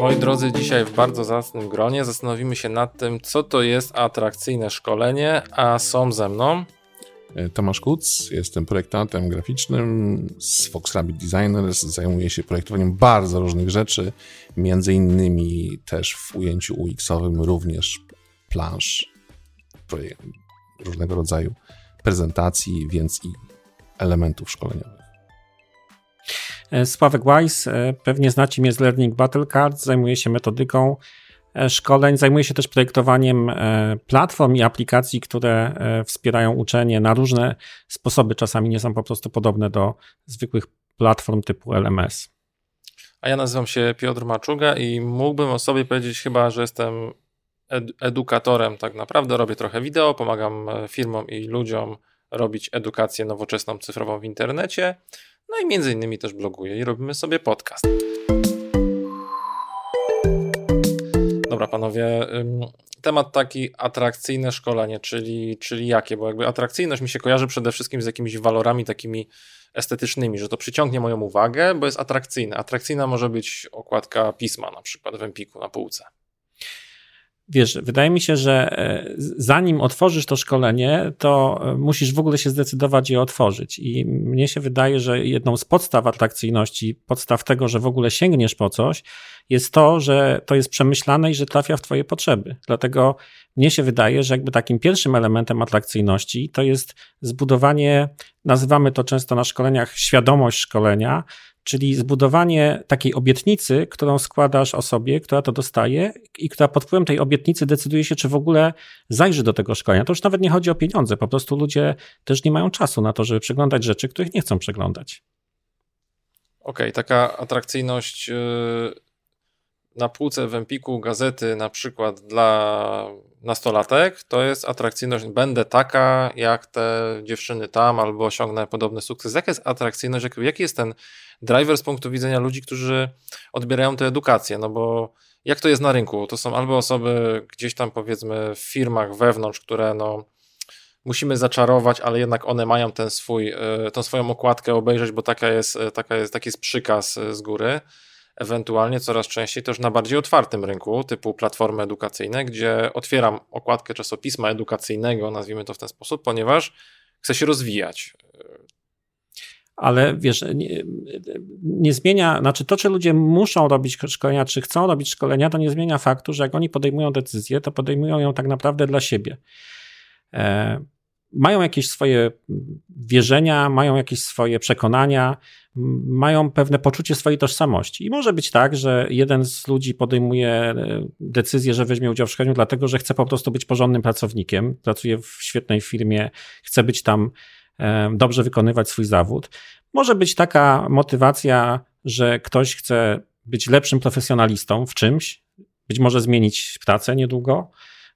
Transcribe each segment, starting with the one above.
Moi drodzy, dzisiaj w bardzo zacnym gronie zastanowimy się nad tym, co to jest atrakcyjne szkolenie, a są ze mną E, Tomasz Kuc, jestem projektantem graficznym z Fox Rabbit Designers. Zajmuję się projektowaniem bardzo różnych rzeczy, między innymi też w ujęciu UX-owym również plansz, różnego rodzaju prezentacji, więc i elementów szkoleniowych. E, Sławek Weiss, e, pewnie znacie mnie z Learning Battle Cards, zajmuję się metodyką E, szkoleń. Zajmuję się też projektowaniem platform i aplikacji, które wspierają uczenie na różne sposoby. Czasami nie są po prostu podobne do zwykłych platform typu LMS. A ja nazywam się Piotr Maczuga i mógłbym o sobie powiedzieć chyba, że jestem ed edukatorem. Tak naprawdę robię trochę wideo, pomagam firmom i ludziom robić edukację nowoczesną, cyfrową w internecie. No i między innymi też bloguję i robimy sobie podcast. Dobra, panowie. Temat taki atrakcyjne szkolenie, czyli, czyli jakie? Bo jakby atrakcyjność mi się kojarzy przede wszystkim z jakimiś walorami takimi estetycznymi, że to przyciągnie moją uwagę, bo jest atrakcyjne. Atrakcyjna może być okładka pisma, na przykład w Empiku na półce. Wiesz, wydaje mi się, że e, zanim otworzysz to szkolenie, to e, musisz w ogóle się zdecydować je otworzyć. I mnie się wydaje, że jedną z podstaw atrakcyjności, podstaw tego, że w ogóle sięgniesz po coś, jest to, że to jest przemyślane i że trafia w Twoje potrzeby. Dlatego mnie się wydaje, że jakby takim pierwszym elementem atrakcyjności to jest zbudowanie, nazywamy to często na szkoleniach świadomość szkolenia, czyli zbudowanie takiej obietnicy, którą składasz osobie, która to dostaje i która pod wpływem tej obietnicy decyduje się, czy w ogóle zajrzy do tego szkolenia. To już nawet nie chodzi o pieniądze, po prostu ludzie też nie mają czasu na to, żeby przeglądać rzeczy, których nie chcą przeglądać. Okej, okay, taka atrakcyjność y, na półce w Empiku gazety na przykład dla nastolatek, to jest atrakcyjność, będę taka jak te dziewczyny tam, albo osiągnę podobny sukces. Jaka jest atrakcyjność, jaki jest ten driver z punktu widzenia ludzi, którzy odbierają tę edukację, no bo jak to jest na rynku? To są albo osoby gdzieś tam powiedzmy w firmach wewnątrz, które no musimy zaczarować, ale jednak one mają ten swój, e, tą swoją okładkę obejrzeć, bo taka jest, e, taka jest, taki jest przykaz e, z góry ewentualnie coraz częściej też na bardziej otwartym rynku, typu platformy edukacyjne, gdzie otwieram okładkę czasopisma edukacyjnego, nazwijmy to w ten sposób, ponieważ chcę się rozwijać. Ale wiesz, nie, nie, zmienia, znaczy to, czy ludzie muszą robić szkolenia, czy chcą robić szkolenia, to nie zmienia faktu, że jak oni podejmują decyzję, to podejmują ją tak naprawdę dla siebie. E, mają jakieś swoje wierzenia, mają jakieś swoje przekonania, mają pewne poczucie swojej tożsamości. I może być tak, że jeden z ludzi podejmuje e, decyzję, że weźmie udział w szkoleniu, dlatego że chce po prostu być porządnym pracownikiem, pracuje w świetnej firmie, chce być tam e, dobrze wykonywać swój zawód. Może być taka motywacja, że ktoś chce być lepszym profesjonalistą w czymś, być może zmienić pracę niedługo,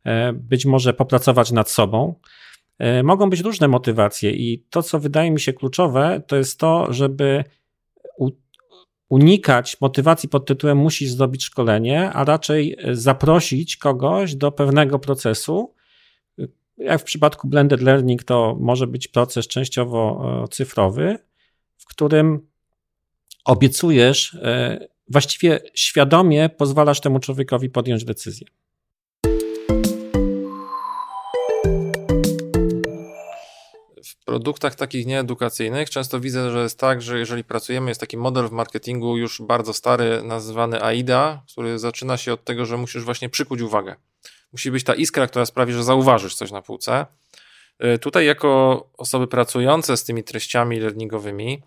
e, być może popracować nad sobą. E, mogą być różne motywacje, i to, co wydaje mi się kluczowe, to jest to, żeby unikać motywacji pod tytułem musisz zrobić szkolenie, a raczej zaprosić kogoś do pewnego procesu. Jak w przypadku blended learning, to może być proces częściowo e, cyfrowy, w którym obiecujesz, e, właściwie świadomie pozwalasz temu człowiekowi podjąć decyzję. Produktach takich nieedukacyjnych często widzę, że jest tak, że jeżeli pracujemy, jest taki model w marketingu już bardzo stary, nazywany AIDA, który zaczyna się od tego, że musisz właśnie przykuć uwagę. Musi być ta iskra, która sprawi, że zauważysz coś na półce. Y, tutaj, jako osoby pracujące z tymi treściami learningowymi,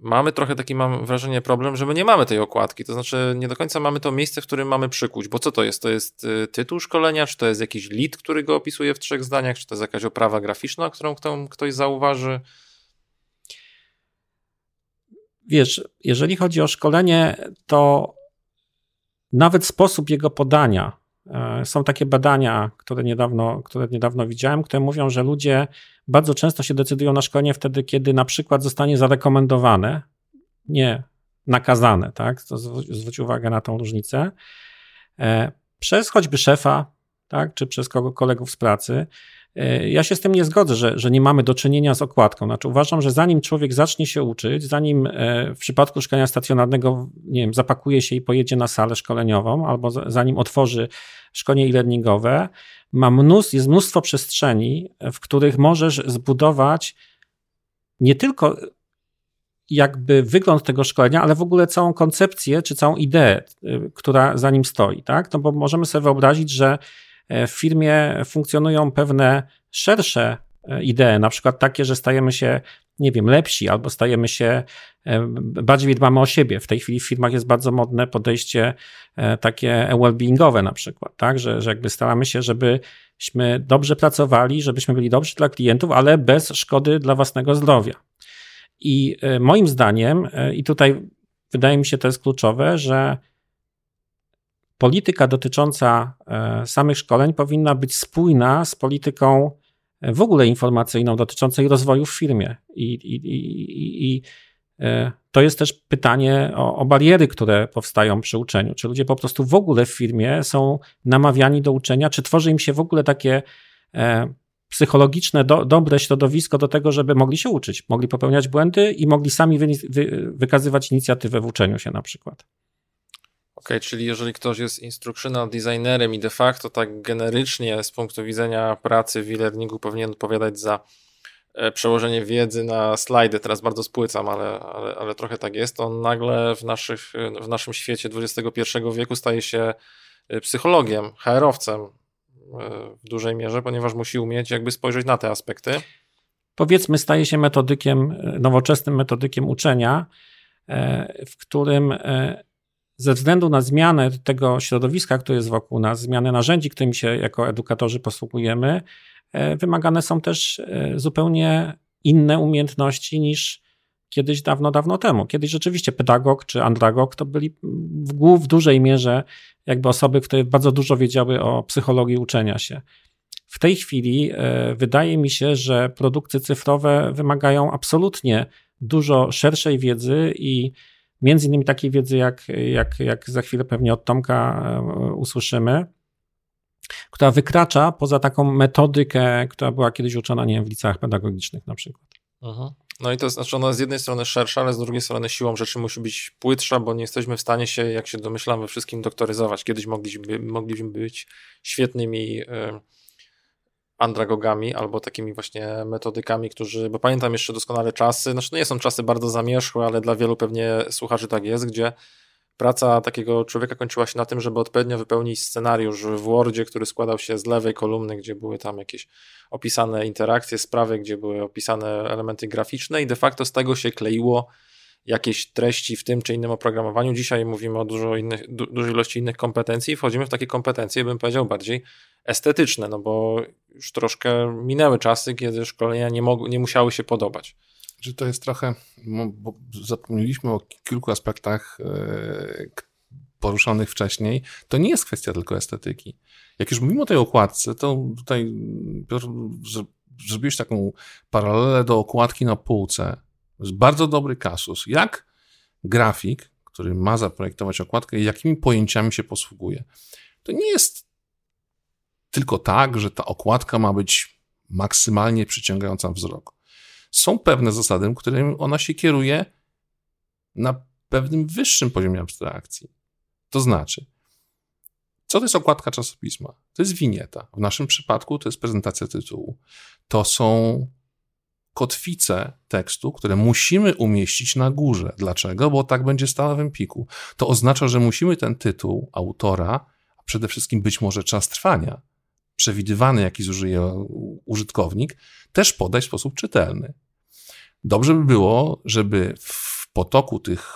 mamy trochę taki, mam wrażenie, problem, że my nie mamy tej okładki. To znaczy, nie do końca mamy to miejsce, w którym mamy przykuć. Bo co to jest? To jest y, tytuł szkolenia, czy to jest jakiś lead, który go opisuje w trzech zdaniach, czy to jest jakaś oprawa graficzna, którą ktoś zauważy? Wiesz, jeżeli chodzi o szkolenie, to nawet sposób jego podania. E, są takie badania, które niedawno, które niedawno widziałem, które mówią, że ludzie bardzo często się decydują na szkolenie wtedy, kiedy na przykład zostanie zarekomendowane, nie nakazane, tak? To zwróć uwagę na tą różnicę. E, przez choćby szefa, tak? Czy przez kolegów z pracy. E, ja się z tym nie zgodzę, że, że nie mamy do czynienia z okładką. Znaczy, uważam, że zanim człowiek zacznie się uczyć, zanim e, w przypadku szkolenia stacjonarnego, nie wiem, zapakuje się i pojedzie na salę szkoleniową, albo zanim otworzy szkolenie e-learningowe, ma mnóstwo, jest mnóstwo przestrzeni, w których możesz zbudować nie tylko jakby wygląd tego szkolenia, ale w ogóle całą koncepcję czy całą ideę, y, która za nim stoi, tak? No bo możemy sobie wyobrazić, że w firmie funkcjonują pewne szersze e, idee, na przykład takie, że stajemy się, nie wiem, lepsi albo stajemy się, e, bardziej dbamy o siebie. W tej chwili w firmach jest bardzo modne podejście takie well-beingowe na przykład, tak? Że, że jakby staramy się, żebyśmy dobrze pracowali, żebyśmy byli dobrzy dla klientów, ale bez szkody dla własnego zdrowia. I e, moim zdaniem, e, i tutaj wydaje mi się to jest kluczowe, że polityka dotycząca e, samych szkoleń powinna być spójna z polityką w ogóle informacyjną dotyczącą rozwoju w firmie. I, i, i, i to jest też pytanie o, o, bariery, które powstają przy uczeniu. Czy ludzie po prostu w ogóle w firmie są namawiani do uczenia, czy tworzy im się w ogóle takie psychologiczne, do, dobre środowisko do tego, żeby mogli się uczyć, mogli popełniać błędy i mogli sami wy, wy, wykazywać inicjatywę w uczeniu się na przykład. Czyli jeżeli ktoś jest instructional designerem i de facto tak generycznie z punktu widzenia pracy w e-learningu powinien odpowiadać za e, przełożenie wiedzy na slajdy, teraz bardzo spłycam, ale, ale, ale trochę tak jest, on nagle w, naszych, w naszym świecie XXI wieku staje się e, psychologiem, HR-owcem, w dużej mierze, ponieważ musi umieć jakby spojrzeć na te aspekty. Powiedzmy, staje się metodykiem, nowoczesnym metodykiem uczenia, e, w którym e, ze względu na zmianę tego środowiska, które jest wokół nas, zmianę narzędzi, którymi się jako edukatorzy posługujemy, e, wymagane są też zupełnie inne umiejętności niż kiedyś dawno, dawno temu. Kiedyś rzeczywiście pedagog czy andragog to byli w, w dużej mierze jakby osoby, które bardzo dużo wiedziały o psychologii uczenia się. W tej chwili e, wydaje mi się, że produkty cyfrowe wymagają absolutnie dużo szerszej wiedzy i między innymi takiej wiedzy, jak, jak, jak za chwilę pewnie od Tomka e, usłyszymy, która wykracza poza taką metodykę, która była kiedyś uczona, nie wiem, w liceach pedagogicznych na przykład. Aha. No i to znaczy ona z jednej strony szersza, ale z drugiej strony siłą rzeczy musi być płytsza, bo nie jesteśmy w stanie się, jak się domyślam, we wszystkim doktoryzować. Kiedyś mogliśmy, mogliśmy być świetnymi y, andragogami albo takimi właśnie metodykami, którzy, bo pamiętam jeszcze doskonale czasy, znaczy nie są czasy bardzo zamierzchłe, ale dla wielu pewnie słuchaczy tak jest, gdzie praca takiego człowieka kończyła się na tym, żeby odpowiednio wypełnić scenariusz w Wordzie, który składał się z lewej kolumny, gdzie były tam jakieś opisane interakcje, sprawy, gdzie były opisane elementy graficzne i de facto z tego się kleiło jakieś treści w tym czy innym oprogramowaniu. Dzisiaj mówimy o dużo innych, du dużej ilości innych kompetencji i wchodzimy w takie kompetencje, bym powiedział, bardziej estetyczne, no bo już troszkę minęły czasy, kiedy szkolenia nie, nie musiały się podobać że to jest trochę, bo zapomnieliśmy o kilku aspektach e, poruszonych wcześniej, to nie jest kwestia tylko estetyki. Jak już mówimy o tej okładce, to tutaj zrobiłeś taką paralelę do okładki na półce. To jest bardzo dobry kasus. Jak grafik, który ma zaprojektować okładkę, jakimi pojęciami się posługuje. To nie jest tylko tak, że ta okładka ma być maksymalnie przyciągająca wzrok są pewne zasady, którymi ona się kieruje na pewnym wyższym poziomie abstrakcji. To znaczy, co to jest okładka czasopisma? To jest winieta. W naszym przypadku to jest prezentacja tytułu. To są kotwice tekstu, które musimy umieścić na górze. Dlaczego? Bo tak będzie stało w Empiku. To oznacza, że musimy ten tytuł autora, a przede wszystkim być może czas trwania, przewidywany, jaki zużyje użytkownik, też podać w sposób czytelny. Dobrze by było, żeby w potoku tych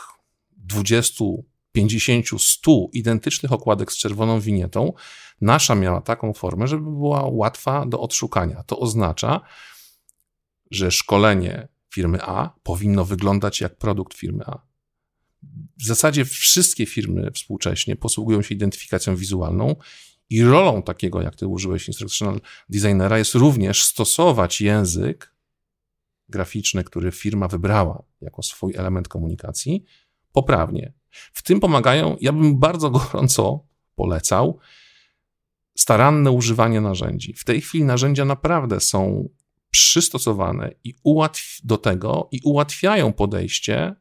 20, 50, 100 identycznych okładek z czerwoną winietą, nasza miała taką formę, żeby była łatwa do odszukania. To oznacza, że szkolenie firmy A powinno wyglądać jak produkt firmy A. W zasadzie wszystkie firmy współcześnie posługują się identyfikacją wizualną i rolą takiego, jak ty użyłeś instructional designera, jest również stosować język graficzny, który firma wybrała jako swój element komunikacji, poprawnie. W tym pomagają, ja bym bardzo gorąco polecał staranne używanie narzędzi. W tej chwili narzędzia naprawdę są przystosowane i ułatw do tego i ułatwiają podejście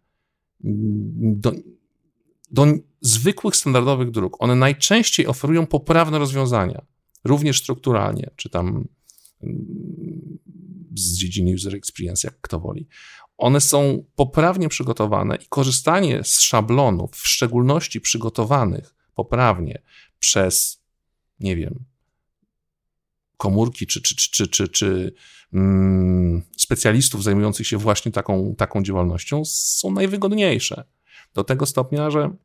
do, do zwykłych, standardowych dróg. One najczęściej oferują poprawne rozwiązania, również strukturalnie, czy tam mm, z dziedziny user experience, jak kto woli. One są poprawnie przygotowane i korzystanie z szablonów, w szczególności przygotowanych poprawnie przez, nie wiem, komórki czy, czy, czy, czy, czy mm, specjalistów zajmujących się właśnie taką, taką działalnością, są najwygodniejsze. Do tego stopnia, że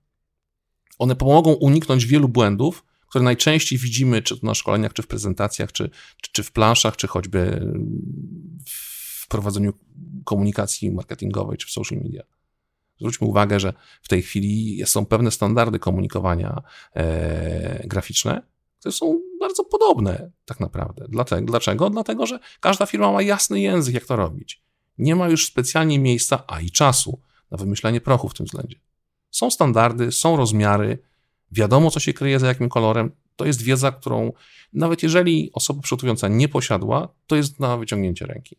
one pomogą uniknąć wielu błędów, które najczęściej widzimy, czy to na szkoleniach, czy w prezentacjach, czy, czy, czy w planszach, czy choćby w prowadzeniu komunikacji marketingowej, czy w social media. Zwróćmy uwagę, że w tej chwili są pewne standardy komunikowania e, graficzne, które są bardzo podobne tak naprawdę. Dlaczego? Dlatego, że każda firma ma jasny język, jak to robić. Nie ma już specjalnie miejsca, a i czasu na wymyślanie prochu w tym względzie. Są standardy, są rozmiary, wiadomo, co się kryje za jakim kolorem. To jest wiedza, którą nawet jeżeli osoba przygotująca nie posiadła, to jest na wyciągnięcie ręki.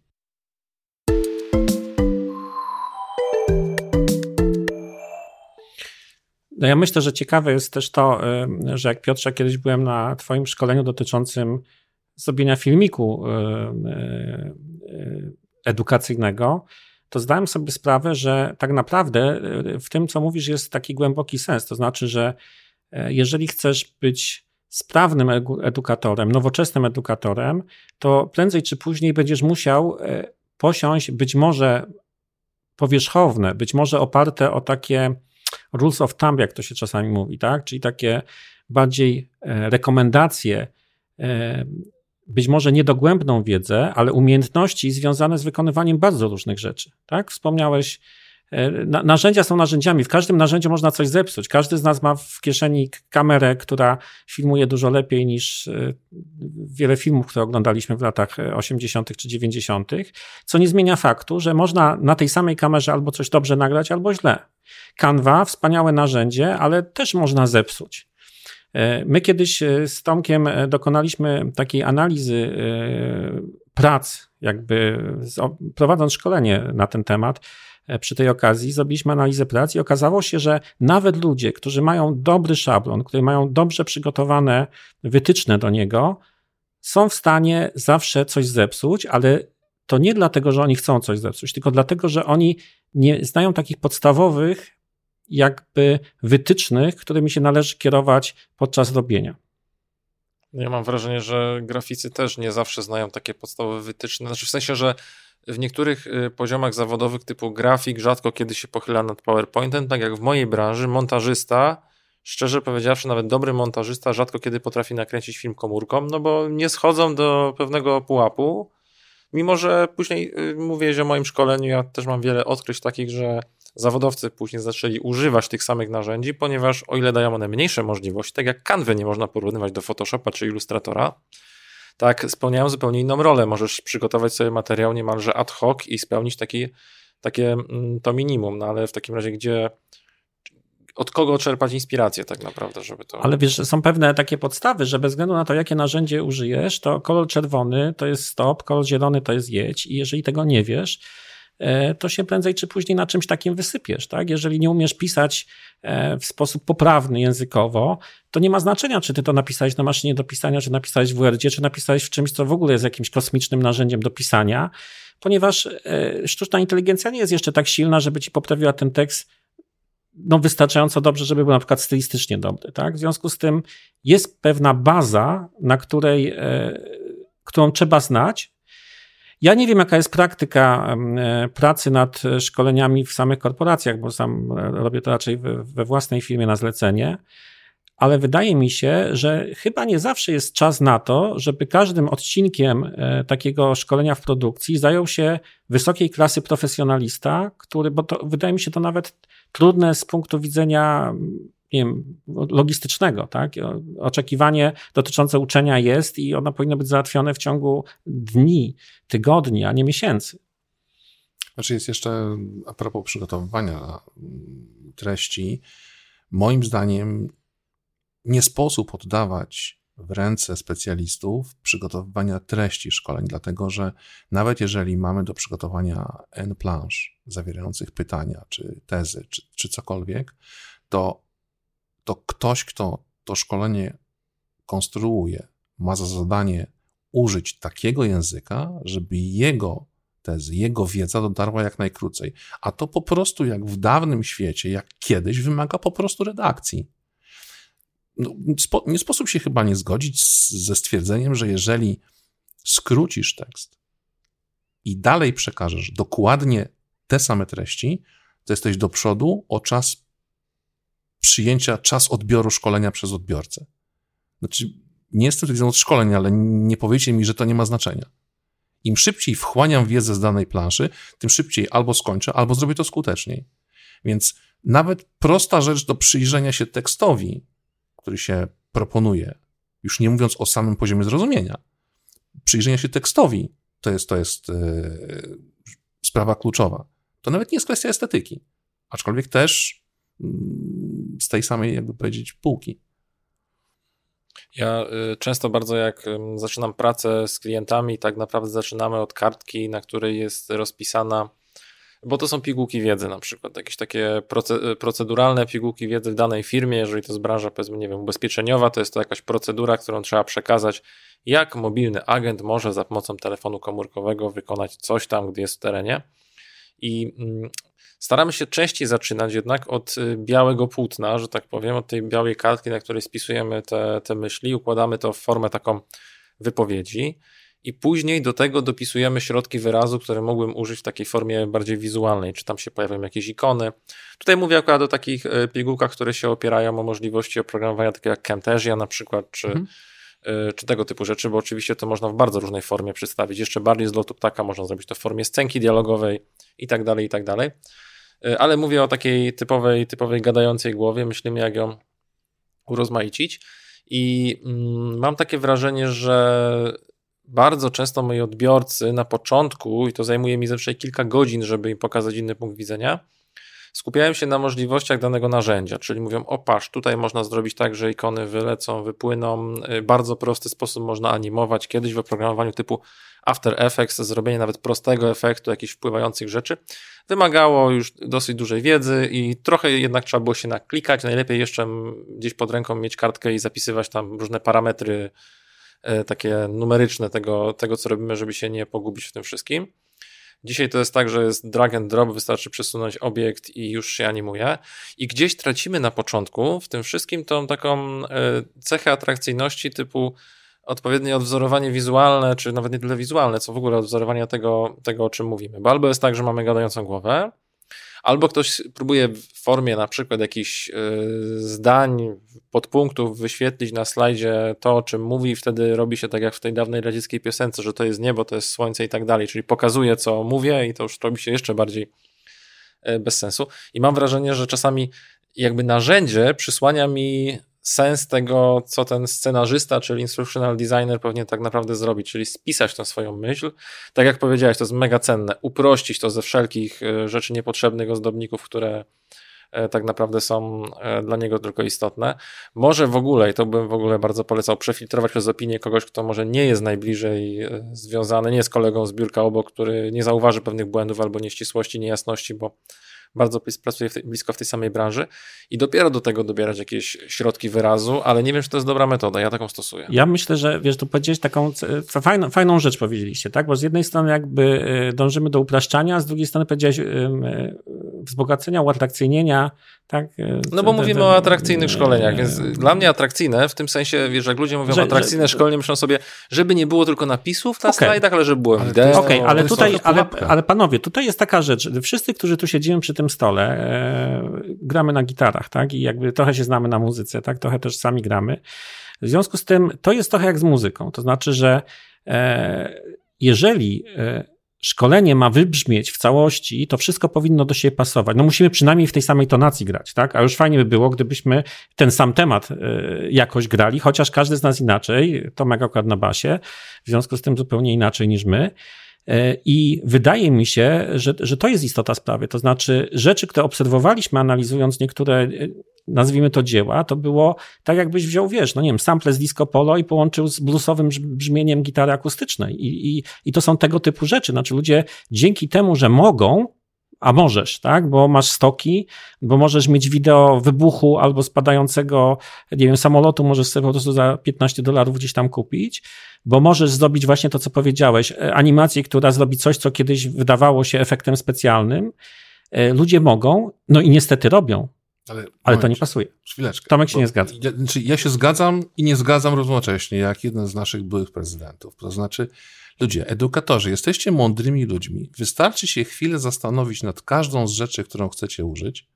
No ja myślę, że ciekawe jest też to, że jak Piotrze, kiedyś byłem na Twoim szkoleniu dotyczącym zrobienia filmiku edukacyjnego, to zdałem sobie sprawę, że tak naprawdę w tym, co mówisz, jest taki głęboki sens. To znaczy, że jeżeli chcesz być sprawnym edukatorem, nowoczesnym edukatorem, to prędzej czy później będziesz musiał posiąść być może powierzchowne, być może oparte o takie rules of thumb, jak to się czasami mówi, tak? Czyli takie bardziej e, rekomendacje, e, być może niedogłębną wiedzę, ale umiejętności związane z wykonywaniem bardzo różnych rzeczy, tak? Wspomniałeś, narzędzia są narzędziami. W każdym narzędziu można coś zepsuć. Każdy z nas ma w kieszeni kamerę, która filmuje dużo lepiej niż wiele filmów, które oglądaliśmy w latach 80. czy 90., co nie zmienia faktu, że można na tej samej kamerze albo coś dobrze nagrać, albo źle. Canva, wspaniałe narzędzie, ale też można zepsuć. E, my kiedyś e, z Tomkiem e, dokonaliśmy takiej analizy prac, jakby prowadząc szkolenie na ten temat. Przy tej okazji zrobiliśmy analizę prac i okazało się, że nawet ludzie, którzy mają dobry szablon, którzy mają dobrze przygotowane wytyczne do niego, są w stanie zawsze coś zepsuć, ale to nie dlatego, że oni chcą coś zepsuć, tylko dlatego, że oni nie znają takich podstawowych jakby wytycznych, którymi się należy kierować podczas robienia. Ja mam wrażenie, że graficy też nie zawsze znają takie podstawowe wytyczne. Znaczy w sensie, że w niektórych y, poziomach zawodowych typu grafik rzadko kiedy się pochyla nad PowerPointem, tak jak w mojej branży montażysta, szczerze powiedziawszy, nawet dobry montażysta rzadko kiedy potrafi nakręcić film komórką, no bo nie schodzą do pewnego pułapu, mimo że później y, mówię, że o moim szkoleniu ja też mam wiele odkryć takich, że zawodowcy później zaczęli używać tych samych narzędzi, ponieważ o ile dają one mniejsze możliwości, tak jak Canva nie można porównywać do Photoshopa czy Illustratora, tak spełniają zupełnie inną rolę. Możesz przygotować sobie materiał niemalże ad hoc i spełnić taki, takie mm, to minimum, no ale w takim razie, gdzie od kogo czerpać inspirację tak naprawdę, żeby to... Ale wiesz, są pewne takie podstawy, że bez względu na to, jakie narzędzie użyjesz, to kolor czerwony to jest stop, kolor zielony to jest jedź i jeżeli tego nie wiesz, to się prędzej czy później na czymś takim wysypiesz. Tak? Jeżeli nie umiesz pisać e, w sposób poprawny językowo, to nie ma znaczenia, czy ty to napisałeś na maszynie do pisania, czy napisałeś w Wordzie, czy napisałeś w czymś, co w ogóle jest jakimś kosmicznym narzędziem do pisania, ponieważ e, sztuczna inteligencja nie jest jeszcze tak silna, żeby ci poprawiła ten tekst no, wystarczająco dobrze, żeby był na przykład stylistycznie dobry. Tak? W związku z tym jest pewna baza, na której, którą trzeba znać, ja nie wiem, jaka jest praktyka e, pracy nad szkoleniami w samych korporacjach, bo sam robię to raczej we własnej firmie na zlecenie, ale wydaje mi się, że chyba nie zawsze jest czas na to, żeby każdym odcinkiem e, takiego szkolenia w produkcji zajął się wysokiej klasy profesjonalista, który, bo to wydaje mi się to nawet trudne z punktu widzenia nie wiem, logistycznego, tak? Oczekiwanie dotyczące uczenia jest i ono powinno być załatwione w ciągu dni, tygodni, a nie miesięcy. Znaczy jest jeszcze a propos przygotowywania treści, moim zdaniem nie sposób oddawać w ręce specjalistów przygotowywania treści szkoleń, dlatego że nawet jeżeli mamy do przygotowania N plansz zawierających pytania, czy tezy, czy, czy cokolwiek, to, to ktoś, kto to szkolenie konstruuje, ma za zadanie użyć takiego języka, żeby jego tezy, jego wiedza dotarła jak najkrócej. A to po prostu jak w dawnym świecie, jak kiedyś, wymaga po prostu redakcji. No, nie sposób się chyba nie zgodzić z, ze stwierdzeniem, że jeżeli skrócisz tekst i dalej przekażesz dokładnie te same treści, to jesteś do przodu o czas przyjęcia, czas odbioru szkolenia przez odbiorcę. Znaczy, nie jestem tutaj od szkoleń, ale nie powiecie mi, że to nie ma znaczenia. Im szybciej wchłaniam wiedzę z danej planszy, tym szybciej albo skończę, albo zrobię to skuteczniej. Więc nawet prosta rzecz do przyjrzenia się tekstowi, który się proponuje, już nie mówiąc o samym poziomie zrozumienia, przyjrzenia się tekstowi to jest, to jest yy, sprawa kluczowa. To nawet nie jest kwestia estetyki, aczkolwiek też yy, z tej samej, jakby powiedzieć, półki. Ja y, często bardzo jak zaczynam pracę z klientami, tak naprawdę zaczynamy od kartki, na której jest rozpisana, bo to są pigułki wiedzy na przykład, jakieś takie y, proceduralne pigułki wiedzy w danej firmie, jeżeli to jest branża powiedzmy, nie wiem, ubezpieczeniowa, to jest to jakaś procedura, którą trzeba przekazać, jak mobilny agent może za pomocą telefonu komórkowego wykonać coś tam, gdy jest w terenie. I mm, Staramy się częściej zaczynać jednak od y, białego płótna, że tak powiem, od tej białej kartki, na której spisujemy te, te myśli, układamy to w formę taką wypowiedzi i później do tego dopisujemy środki wyrazu, które mógłbym użyć w takiej formie bardziej wizualnej, czy tam się pojawią jakieś ikony. Tutaj mówię akurat o takich y, pigułkach, które się opierają o możliwości oprogramowania takie jak Camtasia na przykład, czy, mhm. Y, czy tego typu rzeczy, bo oczywiście to można w bardzo różnej formie przedstawić. Jeszcze bardziej z lotu ptaka można zrobić to w formie scenki dialogowej i tak dalej, i tak dalej. E, ale mówię o takiej typowej, typowej gadającej głowie. Myślimy, jak ją urozmaicić. I mm, mam takie wrażenie, że bardzo często moi odbiorcy na początku, i to zajmuje mi zawsze kilka godzin, żeby im pokazać inny punkt widzenia, skupiają się na możliwościach danego narzędzia, czyli mówią, o patrz, tutaj można zrobić tak, że ikony wylecą, wypłyną, e, bardzo prosty sposób można animować. Kiedyś w oprogramowaniu typu After Effects, zrobienie nawet prostego efektu, jakichś wpływających rzeczy, wymagało już dosyć dużej wiedzy i trochę jednak trzeba było się naklikać. Najlepiej jeszcze gdzieś pod ręką mieć kartkę i zapisywać tam różne parametry e, takie numeryczne tego, tego co robimy, żeby się nie pogubić w tym wszystkim. Dzisiaj to jest tak, że jest drag and drop, wystarczy przesunąć obiekt i już się animuje. I gdzieś tracimy na początku w tym wszystkim tą taką e, cechę atrakcyjności typu odpowiednie odwzorowanie wizualne, czy nawet nie tyle wizualne, co w ogóle odwzorowanie tego, tego o czym mówimy. Bo albo jest tak, że mamy gadającą głowę, albo ktoś próbuje w formie na przykład jakichś yy, zdań, podpunktów wyświetlić na slajdzie to, o czym mówi, i wtedy robi się tak jak w tej dawnej radzieckiej piosence, że to jest niebo, to jest słońce i tak dalej, czyli pokazuje, co mówię i to już robi się jeszcze bardziej yy, bez sensu. I mam wrażenie, że czasami jakby narzędzie przysłania mi sens tego, co ten scenarzysta, czyli instructional designer powinien tak naprawdę zrobić, czyli spisać tę swoją myśl. Tak jak powiedziałeś, to jest mega cenne. Uprościć to ze wszelkich e, rzeczy niepotrzebnych, ozdobników, które e, tak naprawdę są e, dla niego tylko istotne. Może w ogóle, i to bym w ogóle bardzo polecał, przefiltrować przez opinię kogoś, kto może nie jest najbliżej związany, nie jest kolegą z biurka obok, który nie zauważy pewnych błędów albo nieścisłości, niejasności, bo bardzo pracuję w tej, blisko w tej samej branży i dopiero do tego dobierać jakieś środki wyrazu, ale nie wiem, czy to jest dobra metoda, ja taką stosuję. Ja myślę, że wiesz, tu powiedziałeś taką fajną, fajną rzecz powiedzieliście, tak, bo z jednej strony jakby y, dążymy do upraszczania, z drugiej strony powiedziałeś y, wzbogacenia, uatrakcyjnienia, tak? No bo mówimy o atrakcyjnych szkoleniach, więc dla mnie atrakcyjne w tym sensie, wiesz, jak ludzie mówią że, atrakcyjne że, szkolenie, myślą sobie, żeby nie było tylko napisów na okay. slajdach, ale żeby było wideo. Okej, okay, ale tutaj, ale, ale panowie, tutaj jest taka rzecz, wszyscy, którzy tu siedzimy przy tym stole, e, gramy na gitarach, tak? I jakby trochę się znamy na muzyce, tak? Trochę też sami gramy. W związku z tym to jest trochę jak z muzyką, to znaczy, że e, jeżeli e, szkolenie ma wybrzmieć w całości, to wszystko powinno do siebie pasować. No musimy przynajmniej w tej samej tonacji grać, tak? A już fajnie by było, gdybyśmy ten sam temat y, jakoś grali, chociaż każdy z nas inaczej, Tomek akurat na basie, w związku z tym zupełnie inaczej niż my. Y, I wydaje mi się, że, że to jest istota sprawy. To znaczy, rzeczy, które obserwowaliśmy, analizując niektóre y, nazwijmy to dzieła, to było tak jakbyś wziął, wiesz, no nie wiem, sample z disco polo i połączył z bluesowym brzmieniem gitary akustycznej i, i, i to są tego typu rzeczy, znaczy ludzie dzięki temu, że mogą, a możesz, tak? Bo masz stoki, bo możesz mieć wideo wybuchu albo spadającego, nie wiem, samolotu, możesz sobie po prostu za 15 dolarów gdzieś tam kupić, bo możesz zrobić właśnie to, co powiedziałeś, e, animację, która zrobi coś, co kiedyś wydawało się efektem specjalnym. E, ludzie mogą, no i niestety robią, ale, ale to nie pasuje. Chwileczkę. Tomek się nie zgadza. Ja, znaczy ja się zgadzam i nie zgadzam równocześnie, jak jeden z naszych byłych prezydentów. To znaczy, Ludzie, edukatorzy, jesteście mądrymi ludźmi. Wystarczy się chwilę zastanowić nad każdą z rzeczy, którą chcecie użyć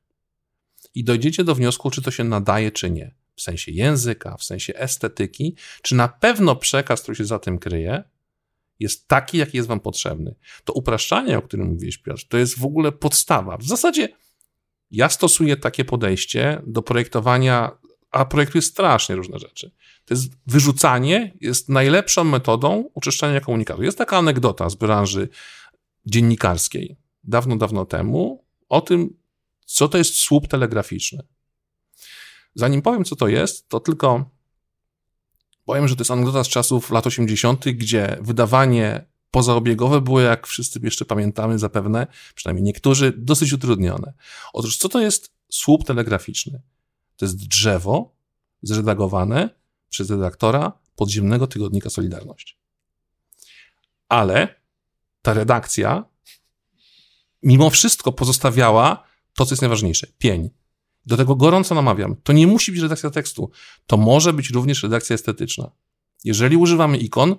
i dojdziecie do wniosku, czy to się nadaje, czy nie. W sensie języka, w sensie estetyki, czy na pewno przekaz, który się za tym kryje, jest taki, jaki jest wam potrzebny. To upraszczanie, o którym mówiłeś, Piotr, to jest w ogóle podstawa. W zasadzie ja stosuję takie podejście do projektowania, a projektuję strasznie różne rzeczy. To jest wyrzucanie jest najlepszą metodą uczyszczania komunikatu. Jest taka anegdota z branży dziennikarskiej dawno, dawno temu o tym, co to jest słup telegraficzny. Zanim powiem, co to jest, to tylko powiem, że to jest anegdota z czasów lat 80., gdzie wydawanie pozaobiegowe było, jak wszyscy jeszcze pamiętamy zapewne, przynajmniej niektórzy, dosyć utrudnione. Otóż, co to jest słup telegraficzny? To jest drzewo zredagowane przez redaktora podziemnego tygodnika Solidarność. Ale ta redakcja mimo wszystko pozostawiała to, co jest najważniejsze pień. Do tego gorąco namawiam. To nie musi być redakcja tekstu, to może być również redakcja estetyczna. Jeżeli używamy ikon,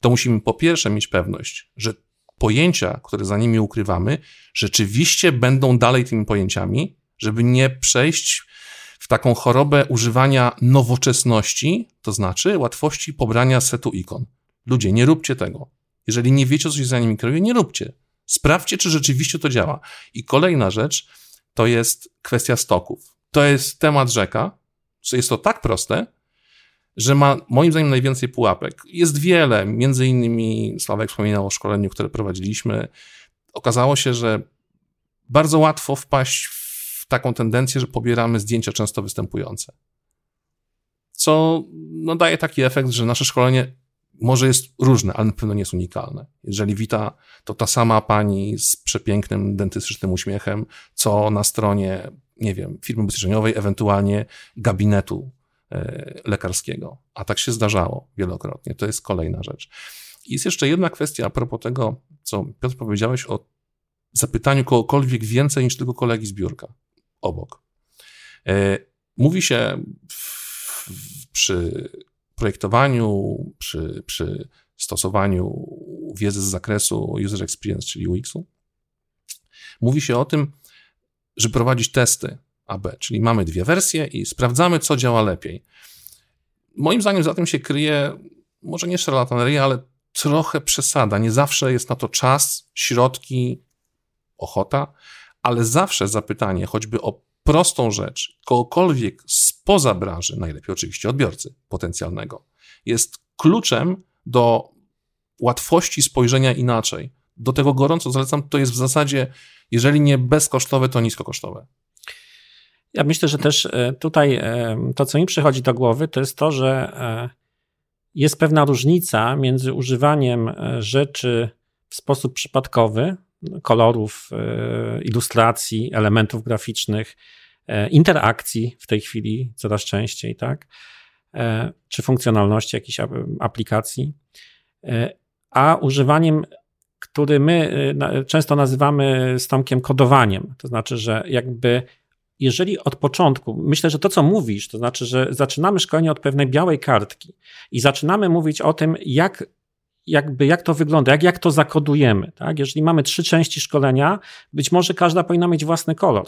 to musimy po pierwsze mieć pewność, że pojęcia, które za nimi ukrywamy, rzeczywiście będą dalej tymi pojęciami, żeby nie przejść w taką chorobę używania nowoczesności, to znaczy łatwości pobrania setu ikon. Ludzie, nie róbcie tego. Jeżeli nie wiecie, co się za nimi kieruje, nie róbcie. Sprawdźcie, czy rzeczywiście to działa. I kolejna rzecz to jest kwestia stoków. To jest temat rzeka. Jest to tak proste, że ma moim zdaniem najwięcej pułapek. Jest wiele, między innymi Sławek wspominał o szkoleniu, które prowadziliśmy. Okazało się, że bardzo łatwo wpaść w taką tendencję, że pobieramy zdjęcia często występujące. Co no, daje taki efekt, że nasze szkolenie może jest różne, ale na pewno nie jest unikalne. Jeżeli wita to ta sama pani z przepięknym dentystycznym uśmiechem, co na stronie, nie wiem, firmy ubezpieczeniowej, ewentualnie gabinetu e, lekarskiego. A tak się zdarzało wielokrotnie. To jest kolejna rzecz. I jest jeszcze jedna kwestia a propos tego, co Piotr powiedziałeś o zapytaniu kogokolwiek więcej niż tylko kolegi z biurka obok. E, mówi się przy projektowaniu, przy, przy stosowaniu wiedzy z zakresu user experience, czyli UX-u, mówi się o tym, żeby prowadzić testy AB, czyli mamy dwie wersje i sprawdzamy, co działa lepiej. Moim zdaniem za tym się kryje, może nie szarlataneria, ale trochę przesada. Nie zawsze jest na to czas, środki, ochota ale zawsze zapytanie, choćby o prostą rzecz, kogokolwiek spoza branży, najlepiej oczywiście odbiorcy potencjalnego, jest kluczem do łatwości spojrzenia inaczej. Do tego gorąco zalecam, to jest w zasadzie, jeżeli nie bezkosztowe, to niskokosztowe. Ja myślę, że też e, tutaj e, to, co mi przychodzi do głowy, to jest to, że e, jest pewna różnica między używaniem rzeczy w sposób przypadkowy, kolorów, e, ilustracji, elementów graficznych, e, interakcji w tej chwili coraz częściej, tak? E, czy funkcjonalności jakiejś aplikacji, a używaniem, który my często nazywamy z kodowaniem. To znaczy, że jakby jeżeli od początku, myślę, że to, co mówisz, to znaczy, że zaczynamy szkolenie od pewnej białej kartki i zaczynamy mówić o tym, jak jakby jak to wygląda, jak, jak to zakodujemy. Tak? Jeżeli mamy trzy części szkolenia, być może każda powinna mieć własny kolor.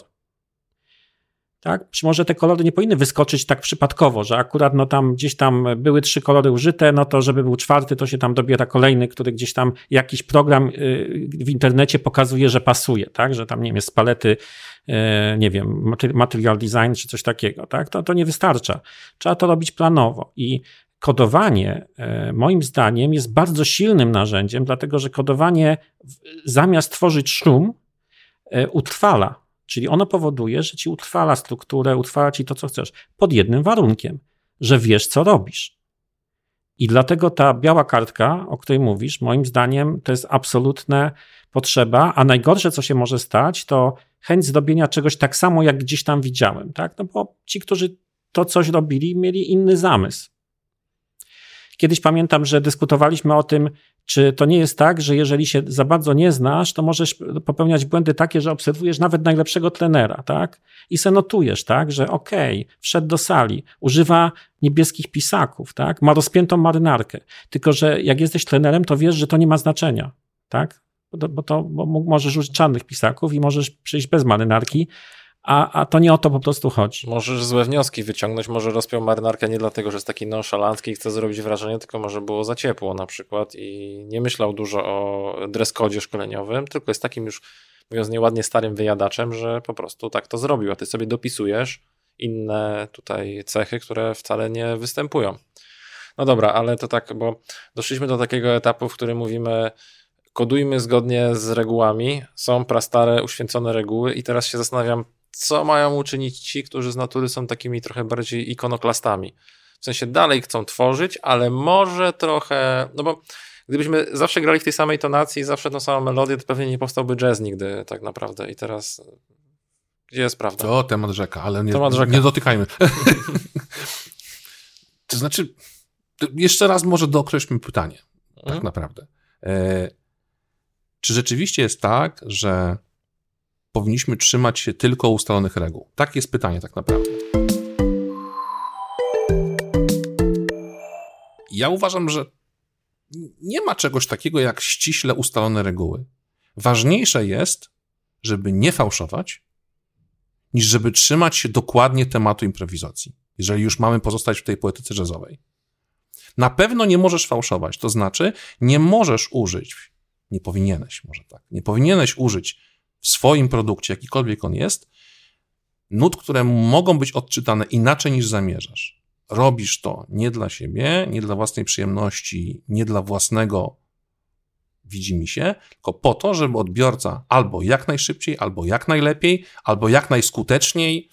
Tak? Być może te kolory nie powinny wyskoczyć tak przypadkowo, że akurat no tam gdzieś tam były trzy kolory użyte, no to żeby był czwarty, to się tam dobiera kolejny, który gdzieś tam jakiś program y, w internecie pokazuje, że pasuje, tak? Że tam nie wiem, jest z palety, y, nie wiem, material design czy coś takiego, tak? To, to nie wystarcza. Trzeba to robić planowo i kodowanie, e, moim zdaniem, jest bardzo silnym narzędziem, dlatego że kodowanie zamiast tworzyć szum, e, utrwala. Czyli ono powoduje, że ci utrwala strukturę, utrwala ci to, co chcesz, pod jednym warunkiem, że wiesz, co robisz. I dlatego ta biała kartka, o której mówisz, moim zdaniem to jest absolutna potrzeba, a najgorsze, co się może stać, to chęć zrobienia czegoś tak samo, jak gdzieś tam widziałem, tak? No bo ci, którzy to coś robili, mieli inny zamysł. Kiedyś pamiętam, że dyskutowaliśmy o tym, czy to nie jest tak, że jeżeli się za bardzo nie znasz, to możesz popełniać błędy takie, że obserwujesz nawet najlepszego trenera, tak? I se notujesz, tak? Że okej, okay, wszedł do sali, używa niebieskich pisaków, tak? Ma rozpiętą marynarkę. Tylko, że jak jesteś trenerem, to wiesz, że to nie ma znaczenia, tak? Bo to, bo możesz użyć czarnych pisaków i możesz przyjść bez marynarki, a, a to nie o to po prostu chodzi. Możesz złe wnioski wyciągnąć, może rozpiął marynarkę nie dlatego, że jest taki nonszalancki i chce zrobić wrażenie, tylko może było za ciepło na przykład i nie myślał dużo o dress-codzie szkoleniowym, tylko jest takim już, mówiąc nieładnie, starym wyjadaczem, że po prostu tak to zrobił, a ty sobie dopisujesz inne tutaj cechy, które wcale nie występują. No dobra, ale to tak, bo doszliśmy do takiego etapu, w którym mówimy kodujmy zgodnie z regułami, są prastare, uświęcone reguły i teraz się zastanawiam, co mają uczynić ci, którzy z natury są takimi trochę bardziej ikonoklastami. W sensie dalej chcą tworzyć, ale może trochę, no bo gdybyśmy zawsze grali w tej samej tonacji, zawsze tą samą melodię, to pewnie nie powstałby jazz nigdy tak naprawdę. I teraz gdzie jest prawda? To temat rzeka, ale nie, temat rzeka. nie dotykajmy. to znaczy, jeszcze raz może dookreślmy pytanie, tak mhm. naprawdę. E, czy rzeczywiście jest tak, że powinniśmy trzymać się tylko ustalonych reguł? Takie jest pytanie tak naprawdę. Ja uważam, że nie ma czegoś takiego jak ściśle ustalone reguły. Ważniejsze jest, żeby nie fałszować, niż żeby trzymać się dokładnie tematu improwizacji, jeżeli już mamy pozostać w tej poetyce jazzowej. Na pewno nie możesz fałszować, to znaczy nie możesz użyć, nie powinieneś, może tak, nie powinieneś użyć w swoim produkcie, jakikolwiek on jest, nut, które mogą być odczytane inaczej niż zamierzasz. Robisz to nie dla siebie, nie dla własnej przyjemności, nie dla własnego widzi mi się, tylko po to, żeby odbiorca albo jak najszybciej, albo jak najlepiej, albo jak najskuteczniej,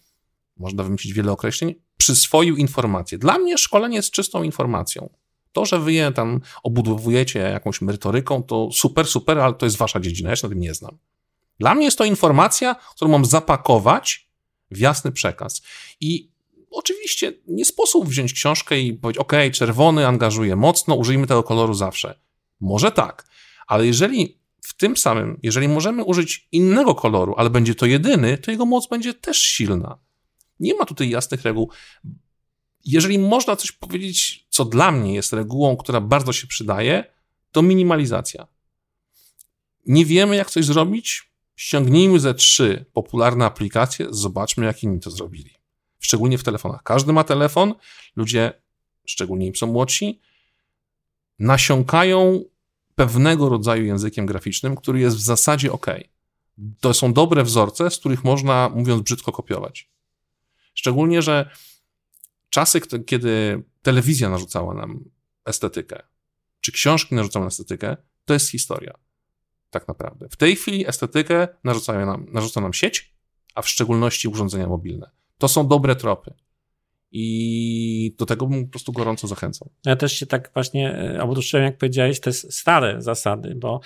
można wymyślić wiele określeń, przyswoił informację. Dla mnie szkolenie jest czystą informacją. To, że wy je tam obudowujecie jakąś merytoryką, to super, super, ale to jest wasza dziedzina, ja się na tym nie znam. Dla mnie jest to informacja, którą mam zapakować w jasny przekaz. I oczywiście nie sposób wziąć książkę i powiedzieć, OK, czerwony angażuje mocno, użyjmy tego koloru zawsze. Może tak, ale jeżeli w tym samym, jeżeli możemy użyć innego koloru, ale będzie to jedyny, to jego moc będzie też silna. Nie ma tutaj jasnych reguł. Jeżeli można coś powiedzieć, co dla mnie jest regułą, która bardzo się przydaje, to minimalizacja. Nie wiemy, jak coś zrobić, ściągnijmy ze trzy popularne aplikacje, zobaczmy, jak inni to zrobili. Szczególnie w telefonach. Każdy ma telefon, ludzie, szczególnie im są młodsi, nasiąkają pewnego rodzaju językiem graficznym, który jest w zasadzie ok. To są dobre wzorce, z których można, mówiąc brzydko, kopiować. Szczególnie, że czasy, kiedy telewizja narzucała nam estetykę, czy książki narzucały nam estetykę, to jest historia tak naprawdę. W tej chwili estetykę narzucają nam, narzuca nam sieć, a w szczególności urządzenia mobilne. To są dobre tropy. I do tego bym po prostu gorąco zachęcał. Ja też się tak właśnie e, obróciłem, jak powiedziałeś, te stare zasady, bo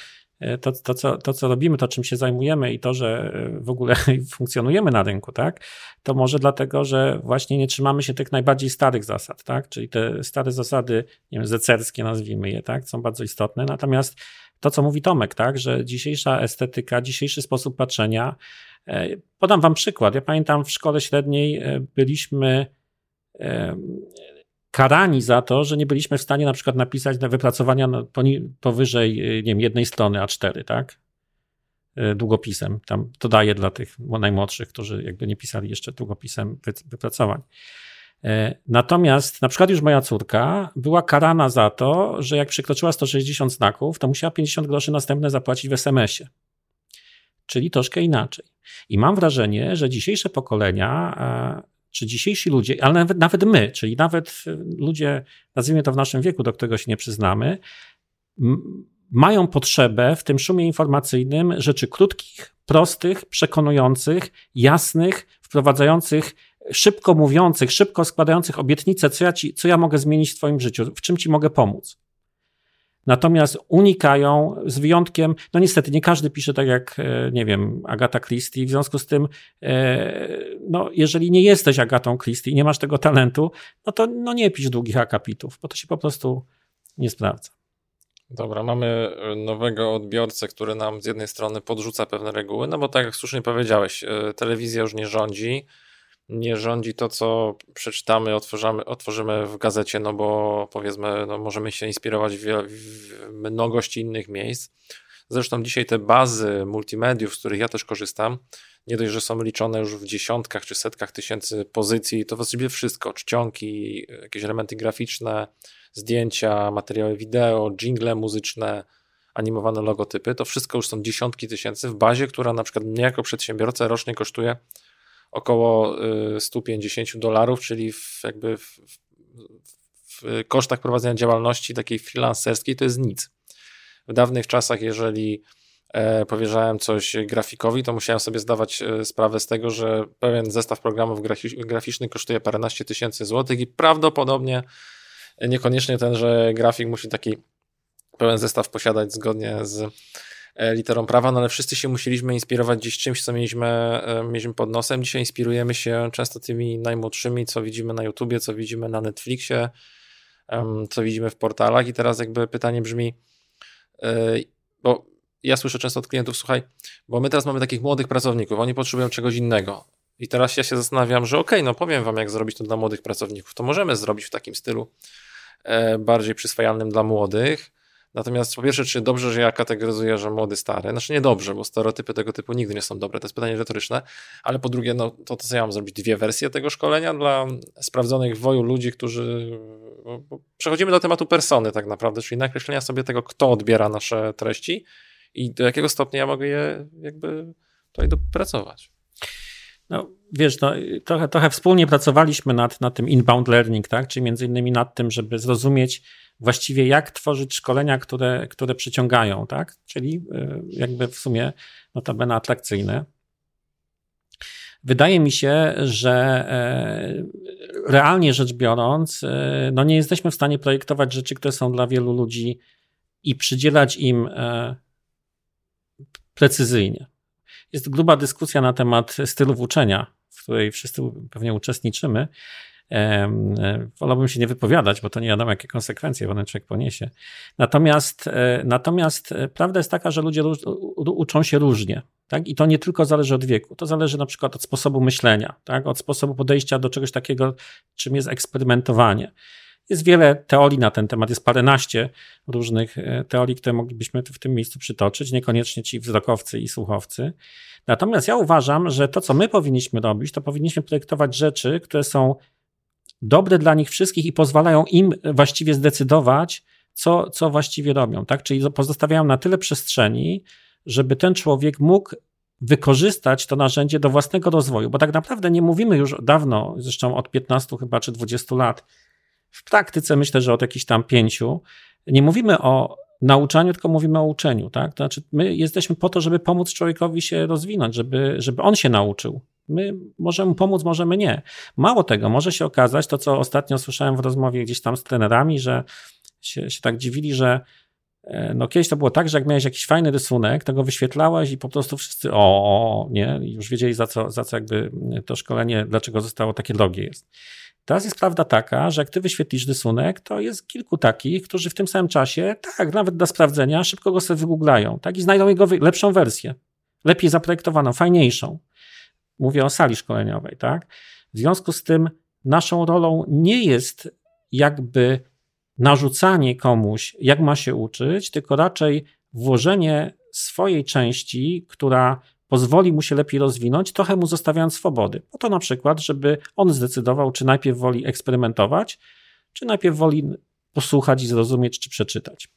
to, to, co, to, co robimy, to czym się zajmujemy i to, że e, w ogóle funkcjonujemy na rynku, tak, to może dlatego, że właśnie nie trzymamy się tych najbardziej starych zasad, tak, czyli te stare zasady, nie wiem, zecerskie nazwijmy je, tak, są bardzo istotne, natomiast to, co mówi Tomek, tak, że dzisiejsza estetyka, dzisiejszy sposób patrzenia. E, podam Wam przykład. Ja pamiętam w szkole średniej e, byliśmy karani za to, że nie byliśmy w stanie na przykład napisać na wypracowania powyżej nie wiem, jednej strony A4, tak? Długopisem. Tam to daje dla tych najmłodszych, którzy jakby nie pisali jeszcze długopisem wypracowań. E, natomiast na przykład już moja córka była karana za to, że jak przekroczyła 160 znaków, to musiała 50 groszy następne zapłacić w SMS-ie. Czyli troszkę inaczej. I mam wrażenie, że dzisiejsze pokolenia, czy dzisiejsi ludzie, ale nawet, nawet my, czyli nawet ludzie, nazwijmy to w naszym wieku, do którego się nie przyznamy, mają potrzebę w tym szumie informacyjnym rzeczy krótkich, prostych, przekonujących, jasnych, wprowadzających, szybko mówiących, szybko składających obietnice, co ja, ci, co ja mogę zmienić w Twoim życiu, w czym Ci mogę pomóc. Natomiast unikają, z wyjątkiem, no niestety nie każdy pisze tak jak, e, nie wiem, Agata Christie, w związku z tym, e, no jeżeli nie jesteś Agatą Christie i nie masz tego talentu, no to no nie pisz długich akapitów, bo to się po prostu nie sprawdza. Dobra, mamy e, nowego odbiorcę, który nam z jednej strony podrzuca pewne reguły, no bo tak jak słusznie powiedziałeś, telewizja już nie rządzi, nie rządzi to, co przeczytamy, otworzymy, otworzymy w gazecie, no bo powiedzmy, no możemy się inspirować w, w mnogość innych miejsc. Zresztą dzisiaj te bazy multimediów, z których ja też korzystam, nie dość, że są liczone już w dziesiątkach czy setkach tysięcy pozycji, to właściwie wszystko, czcionki, jakieś elementy graficzne, zdjęcia, materiały wideo, jingle muzyczne, animowane logotypy, to wszystko już są dziesiątki tysięcy w bazie, która na przykład mnie jako przedsiębiorcę rocznie kosztuje około 150 y, dolarów, czyli w, jakby w, w, kosztach prowadzenia działalności takiej freelancerskiej to jest nic. W dawnych czasach, jeżeli e, powierzałem coś grafikowi, to musiałem sobie zdawać e, sprawę z tego, że pewien zestaw programów graficznych kosztuje paręnaście tysięcy złotych i prawdopodobnie niekoniecznie ten, że grafik musi taki pełen zestaw posiadać zgodnie z literą prawa, no ale wszyscy się musieliśmy inspirować gdzieś czymś, co mieliśmy, e, mieliśmy pod nosem. Dzisiaj inspirujemy się często tymi najmłodszymi, co widzimy na YouTubie, co widzimy na Netflixie, co widzimy w portalach i teraz jakby pytanie brzmi, e, bo ja słyszę często od klientów, słuchaj, bo my teraz mamy takich młodych pracowników, oni potrzebują czegoś innego. I teraz ja się zastanawiam, że okej, okay, no powiem wam, jak zrobić to dla młodych pracowników. To możemy zrobić w takim stylu bardziej przyswajalnym dla młodych, Natomiast po pierwsze, czy dobrze, że ja kategoryzuję, że młody, stary? Znaczy nie dobrze, bo stereotypy tego typu nigdy nie są dobre. To jest pytanie retoryczne. Ale po drugie, no to, to co ja mam zrobić? Dwie wersje tego szkolenia dla sprawdzonych w woju ludzi, którzy... Przechodzimy do tematu persony tak naprawdę, czyli nakreślenia sobie tego, kto odbiera nasze treści i do jakiego stopnia ja mogę je jakby tutaj dopracować. No, wiesz, no, trochę, trochę wspólnie pracowaliśmy nad, nad tym inbound learning, tak? czyli między innymi nad tym, żeby zrozumieć, właściwie jak tworzyć szkolenia, które, które przyciągają, tak? Czyli y, jakby w sumie notabene atrakcyjne. Wydaje mi się, że e, realnie rzecz biorąc, e, no nie jesteśmy w stanie projektować rzeczy, które są dla wielu ludzi i przydzielać im e, precyzyjnie. Jest gruba dyskusja na temat stylów uczenia, w której wszyscy pewnie uczestniczymy. Wolałbym się nie wypowiadać, bo to nie wiadomo, jakie konsekwencje ten człowiek poniesie. Natomiast, e, natomiast e, prawda jest taka, że ludzie uczą się różnie. Tak? I to nie tylko zależy od wieku, to zależy na przykład od sposobu myślenia, tak? od sposobu podejścia do czegoś takiego, czym jest eksperymentowanie. Jest wiele teorii na ten temat, jest paręnaście różnych e, teorii, które moglibyśmy w tym miejscu przytoczyć, niekoniecznie ci wzrokowcy i słuchowcy. Natomiast ja uważam, że to, co my powinniśmy robić, to powinniśmy projektować rzeczy, które są dobre dla nich wszystkich i pozwalają im właściwie zdecydować, co, co właściwie robią. Tak? Czyli pozostawiają na tyle przestrzeni, żeby ten człowiek mógł wykorzystać to narzędzie do własnego rozwoju, bo tak naprawdę nie mówimy już dawno, zresztą od 15 chyba czy 20 lat, w praktyce myślę, że od jakichś tam pięciu, nie mówimy o nauczaniu, tylko mówimy o uczeniu. Tak? To znaczy, my jesteśmy po to, żeby pomóc człowiekowi się rozwinąć, żeby, żeby on się nauczył. My możemy pomóc, możemy nie. Mało tego, może się okazać, to co ostatnio słyszałem w rozmowie gdzieś tam z trenerami, że się, się tak dziwili, że e, no kiedyś to było tak, że jak miałeś jakiś fajny rysunek, to go wyświetlałeś i po prostu wszyscy o, nie, już wiedzieli za co, za co jakby to szkolenie, dlaczego zostało takie drogie jest. Teraz jest prawda taka, że jak ty wyświetlisz rysunek, to jest kilku takich, którzy w tym samym czasie, tak, nawet dla sprawdzenia, szybko go sobie wygooglają, tak, i znajdą jego lepszą wersję, lepiej zaprojektowaną, fajniejszą. Mówię o sali szkoleniowej, tak? W związku z tym naszą rolą nie jest jakby narzucanie komuś, jak ma się uczyć, tylko raczej włożenie swojej części, która pozwoli mu się lepiej rozwinąć, trochę mu zostawiając swobody. Po to na przykład, żeby on zdecydował, czy najpierw woli eksperymentować, czy najpierw woli posłuchać i zrozumieć, czy przeczytać.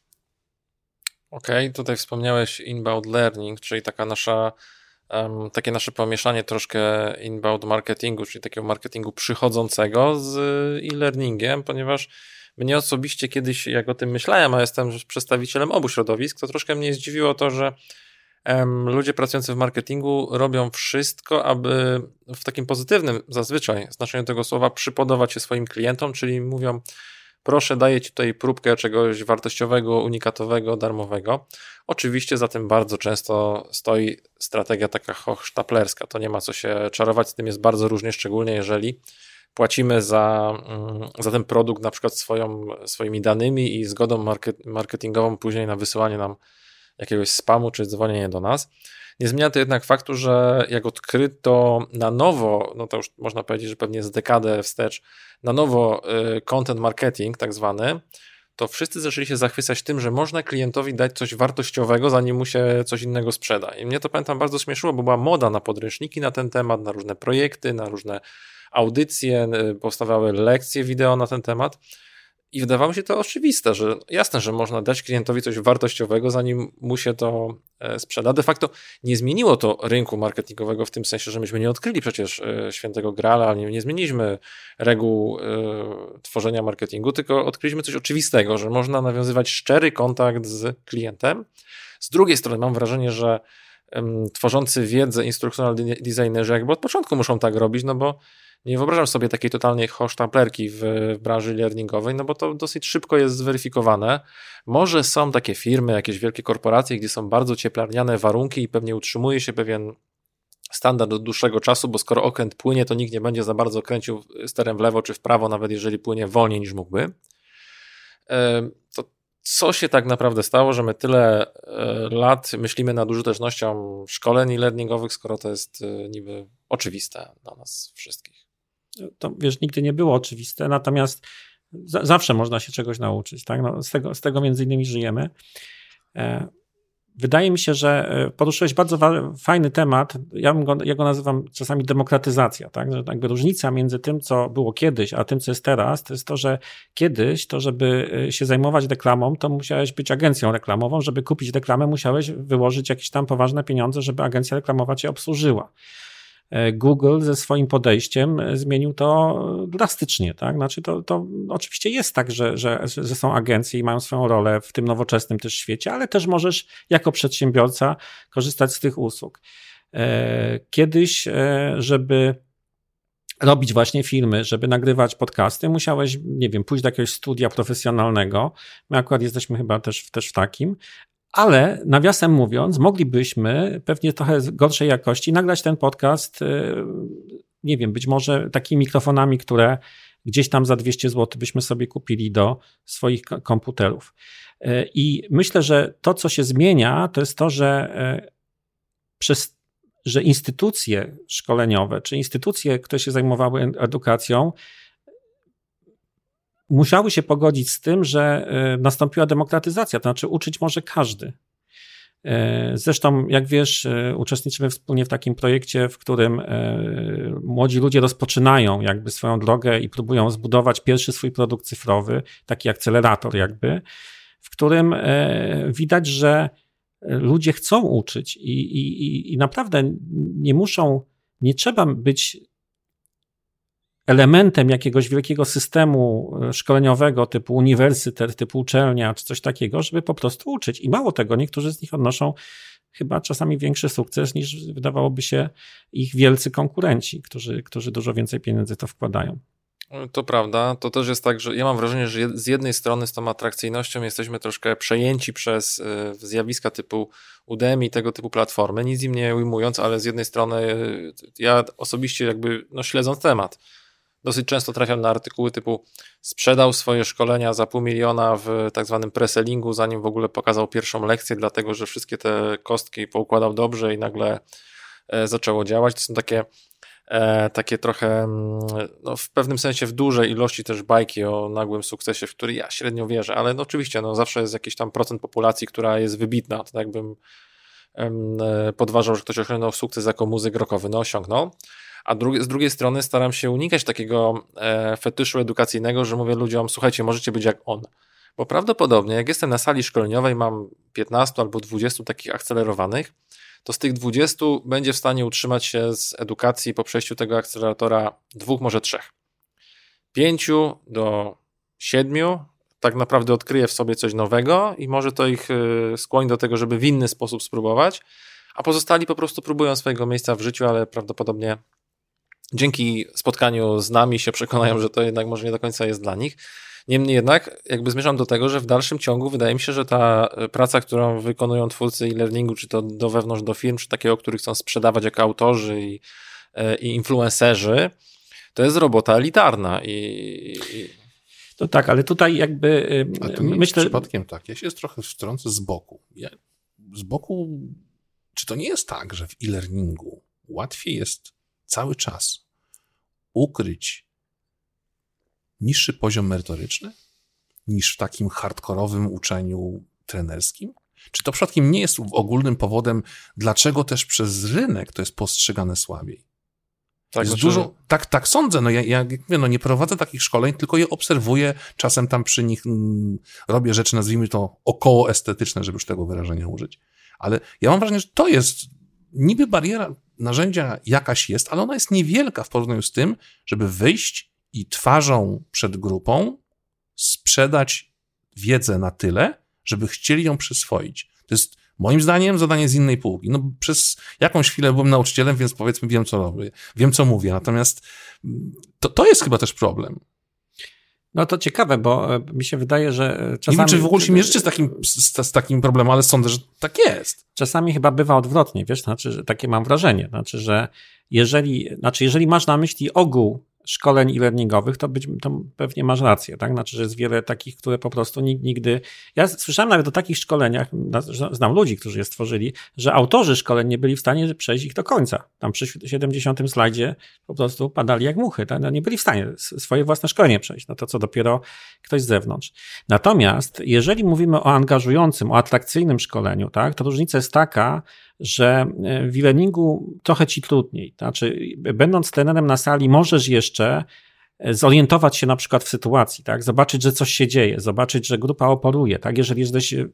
Okej, okay, tutaj wspomniałeś inbound learning, czyli taka nasza um, takie nasze pomieszanie troszkę inbound marketingu, czyli takiego marketingu przychodzącego z e-learningiem, ponieważ mnie osobiście kiedyś, jak o tym myślałem, a jestem przedstawicielem obu środowisk, to troszkę mnie zdziwiło to, że ludzie pracujący w marketingu robią wszystko, aby w takim pozytywnym zazwyczaj znaczeniu tego słowa przypodobać się swoim klientom, czyli mówią, proszę, daję Ci tutaj próbkę czegoś wartościowego, unikatowego, darmowego. Oczywiście za tym bardzo często stoi strategia taka hochsztaplerska. To nie ma co się czarować, z tym jest bardzo różnie, szczególnie jeżeli płacimy za, mm, za ten produkt na przykład swoją, swoimi danymi i zgodą marketingową później na wysyłanie nam jakiegoś spamu czy dzwonienie do nas. Nie zmienia to jednak faktu, że jak odkryto na nowo, no to już można powiedzieć, że pewnie z dekadę wstecz, na nowo y, content marketing tak zwany, to wszyscy zaczęli się zachwycać tym, że można klientowi dać coś wartościowego, zanim mu się coś innego sprzeda. I mnie to pamiętam bardzo śmieszyło, bo była moda na podręczniki na ten temat, na różne projekty, na różne audycje, y, powstawały lekcje wideo na ten temat. I wydawało się to oczywiste, że jasne, że można dać klientowi coś wartościowego, zanim mu się to e, sprzeda. De facto nie zmieniło to rynku marketingowego w tym sensie, że myśmy nie odkryli przecież e, świętego grala, nie, nie zmieniliśmy reguł y, tworzenia marketingu, tylko odkryliśmy coś oczywistego, że można nawiązywać szczery kontakt z klientem. Z drugiej strony mam wrażenie, że tworzący wiedzę instrukcjonal designerzy jakby od początku muszą tak robić, no bo nie wyobrażam sobie takiej totalnej hosztaplerki w, w branży learningowej, no bo to dosyć szybko jest zweryfikowane. Może są takie firmy, jakieś wielkie korporacje, gdzie są bardzo cieplarniane warunki i pewnie utrzymuje się pewien standard od dłuższego czasu, bo skoro okręt płynie, to nikt nie będzie za bardzo kręcił sterem w lewo czy w prawo, nawet jeżeli płynie wolniej niż mógłby. To co się tak naprawdę stało, że my tyle e, lat myślimy nad użytecznością szkoleń learningowych, skoro to jest e, niby oczywiste dla nas wszystkich? To wiesz, nigdy nie było oczywiste, natomiast za, zawsze można się czegoś nauczyć, tak? No, z, tego, z tego między innymi żyjemy. E, wydaje mi się, że e, poruszyłeś bardzo fajny temat. Ja, go, ja go nazywam czasami demokratyzacja, tak? Że jakby różnica między tym, co było kiedyś, a tym, co jest teraz, to jest to, że kiedyś, to żeby e, się zajmować reklamą, to musiałeś być agencją reklamową. Żeby kupić reklamę, musiałeś wyłożyć jakieś tam poważne pieniądze, żeby agencja reklamowa cię obsłużyła. E, Google ze swoim podejściem e, zmienił to drastycznie. Tak? Znaczy to, to oczywiście jest tak, że, że, że są agencje i mają swoją rolę w tym nowoczesnym też świecie, ale też możesz jako przedsiębiorca korzystać z tych usług. E, kiedyś, żeby robić właśnie filmy, żeby nagrywać podcasty, musiałeś, nie wiem, pójść do jakiegoś studia profesjonalnego. My akurat jesteśmy chyba też, też w takim, ale nawiasem mówiąc, moglibyśmy pewnie trochę gorszej jakości nagrać ten podcast, y, nie wiem, być może takimi mikrofonami, które gdzieś tam za 200 zł byśmy sobie kupili do swoich komputerów. Y, I myślę, że to, co się zmienia, to jest to, że y, przez że instytucje szkoleniowe, czy instytucje, które się zajmowały edukacją, musiały się pogodzić z tym, że e, nastąpiła demokratyzacja, to znaczy uczyć może każdy. E, zresztą, jak wiesz, e, uczestniczymy wspólnie w takim projekcie, w którym młodzi ludzie rozpoczynają jakby swoją drogę i próbują zbudować pierwszy swój produkt cyfrowy, taki akcelerator jakby, w którym widać, że ludzie chcą uczyć i, i, i naprawdę nie muszą, nie trzeba być elementem jakiegoś wielkiego systemu e, szkoleniowego typu uniwersytet, typu uczelnia czy coś takiego, żeby po prostu uczyć. I mało tego, niektórzy z nich odnoszą chyba czasami większy sukces niż wydawałoby się ich wielcy konkurenci, którzy, którzy dużo więcej pieniędzy to wkładają. To prawda. To też jest tak, że ja mam wrażenie, że z jednej strony z tą atrakcyjnością jesteśmy troszkę przejęci przez e, zjawiska typu Udemy i tego typu platformy, nic im nie ujmując, ale z jednej strony e, ja osobiście jakby no, śledząc temat, dosyć często trafiam na artykuły typu sprzedał swoje szkolenia za pół miliona w tak zwanym presellingu, zanim w ogóle pokazał pierwszą lekcję, dlatego że wszystkie te kostki poukładał dobrze i nagle e, zaczęło działać. To są takie e, takie trochę mm, no, w pewnym sensie w dużej ilości też bajki o nagłym sukcesie, w który ja średnio wierzę, ale no, oczywiście no, zawsze jest jakiś tam procent populacji, która jest wybitna, to jakbym e, podważał, że ktoś osiągnął sukces jako muzyk rockowy, no osiągnął a z drugiej strony staram się unikać takiego e, fetyszu edukacyjnego, że mówię ludziom, słuchajcie, możecie być jak on. Bo prawdopodobnie, jak jestem na sali szkoleniowej, mam 15 albo 20 takich akcelerowanych, to z tych 20 będzie w stanie utrzymać się z edukacji po przejściu tego akceleratora dwóch, może trzech. Pięciu do siedmiu tak naprawdę odkryje w sobie coś nowego i może to ich y, skłoni do tego, żeby w inny sposób spróbować, a pozostali po prostu próbują swojego miejsca w życiu, ale prawdopodobnie dzięki spotkaniu z nami się przekonają, że to jednak może nie do końca jest dla nich. Niemniej jednak, jakby zmierzam do tego, że w dalszym ciągu wydaje mi się, że ta y, praca, którą wykonują twórcy e-learningu, czy to do wewnątrz, do firm, czy takiego, który chcą sprzedawać jako autorzy i, y, i influencerzy, to jest robota elitarna i, i to tak, ale tutaj jakby y, ale to myślę... przypadkiem tak, ja się trochę wtrącę z boku. Ja, z boku, czy to nie jest tak, że w e-learningu łatwiej jest cały czas ukryć niższy poziom merytoryczny niż w takim hardkorowym uczeniu trenerskim? Czy to przypadkiem nie jest ogólnym powodem, dlaczego też przez rynek to jest postrzegane słabiej? Tak, jest znaczy... dużo, tak, tak sądzę. No ja, ja mówię, no nie prowadzę takich szkoleń, tylko je obserwuję, czasem tam przy nich mm, robię rzeczy, nazwijmy to około estetyczne, żeby już tego wyrażenia użyć. Ale ja mam wrażenie, że to jest niby bariera narzędzia jakaś jest, ale ona jest niewielka w porównaniu z tym, żeby wyjść i twarzą przed grupą sprzedać wiedzę na tyle, żeby chcieli ją przyswoić. To jest Moim zdaniem zadanie z innej półki. No, przez jakąś chwilę byłem nauczycielem, więc powiedzmy wiem, co robię, wiem, co mówię. Natomiast to, to jest chyba też problem. No to ciekawe, bo e, mi się wydaje, że czasami... Nie wiem, czy w ogóle się mierzycie z takim, z, z, takim problemem, ale sądzę, że tak jest. Czasami chyba bywa odwrotnie, wiesz, znaczy, że takie mam wrażenie, znaczy, że jeżeli, znaczy, jeżeli masz na myśli ogół szkoleń e-learningowych, to, być, to pewnie masz rację, tak? Znaczy, że jest wiele takich, które po prostu nigdy. Ja słyszałem nawet o takich szkoleniach, znam ludzi, którzy je stworzyli, że autorzy szkoleń nie byli w stanie przejść ich do końca. Tam przy 70 slajdzie po prostu padali jak muchy, tak? no, nie byli w stanie swoje własne szkolenie przejść. No to co dopiero ktoś z zewnątrz. Natomiast, jeżeli mówimy o angażującym, o atrakcyjnym szkoleniu, tak, to różnica jest taka, że e, w e-learningu trochę ci trudniej. Znaczy, będąc trenerem na sali, możesz jeszcze e, zorientować się na przykład w sytuacji, tak? Zobaczyć, że coś się dzieje, zobaczyć, że grupa oporuje, tak? Jeżeli jesteś e,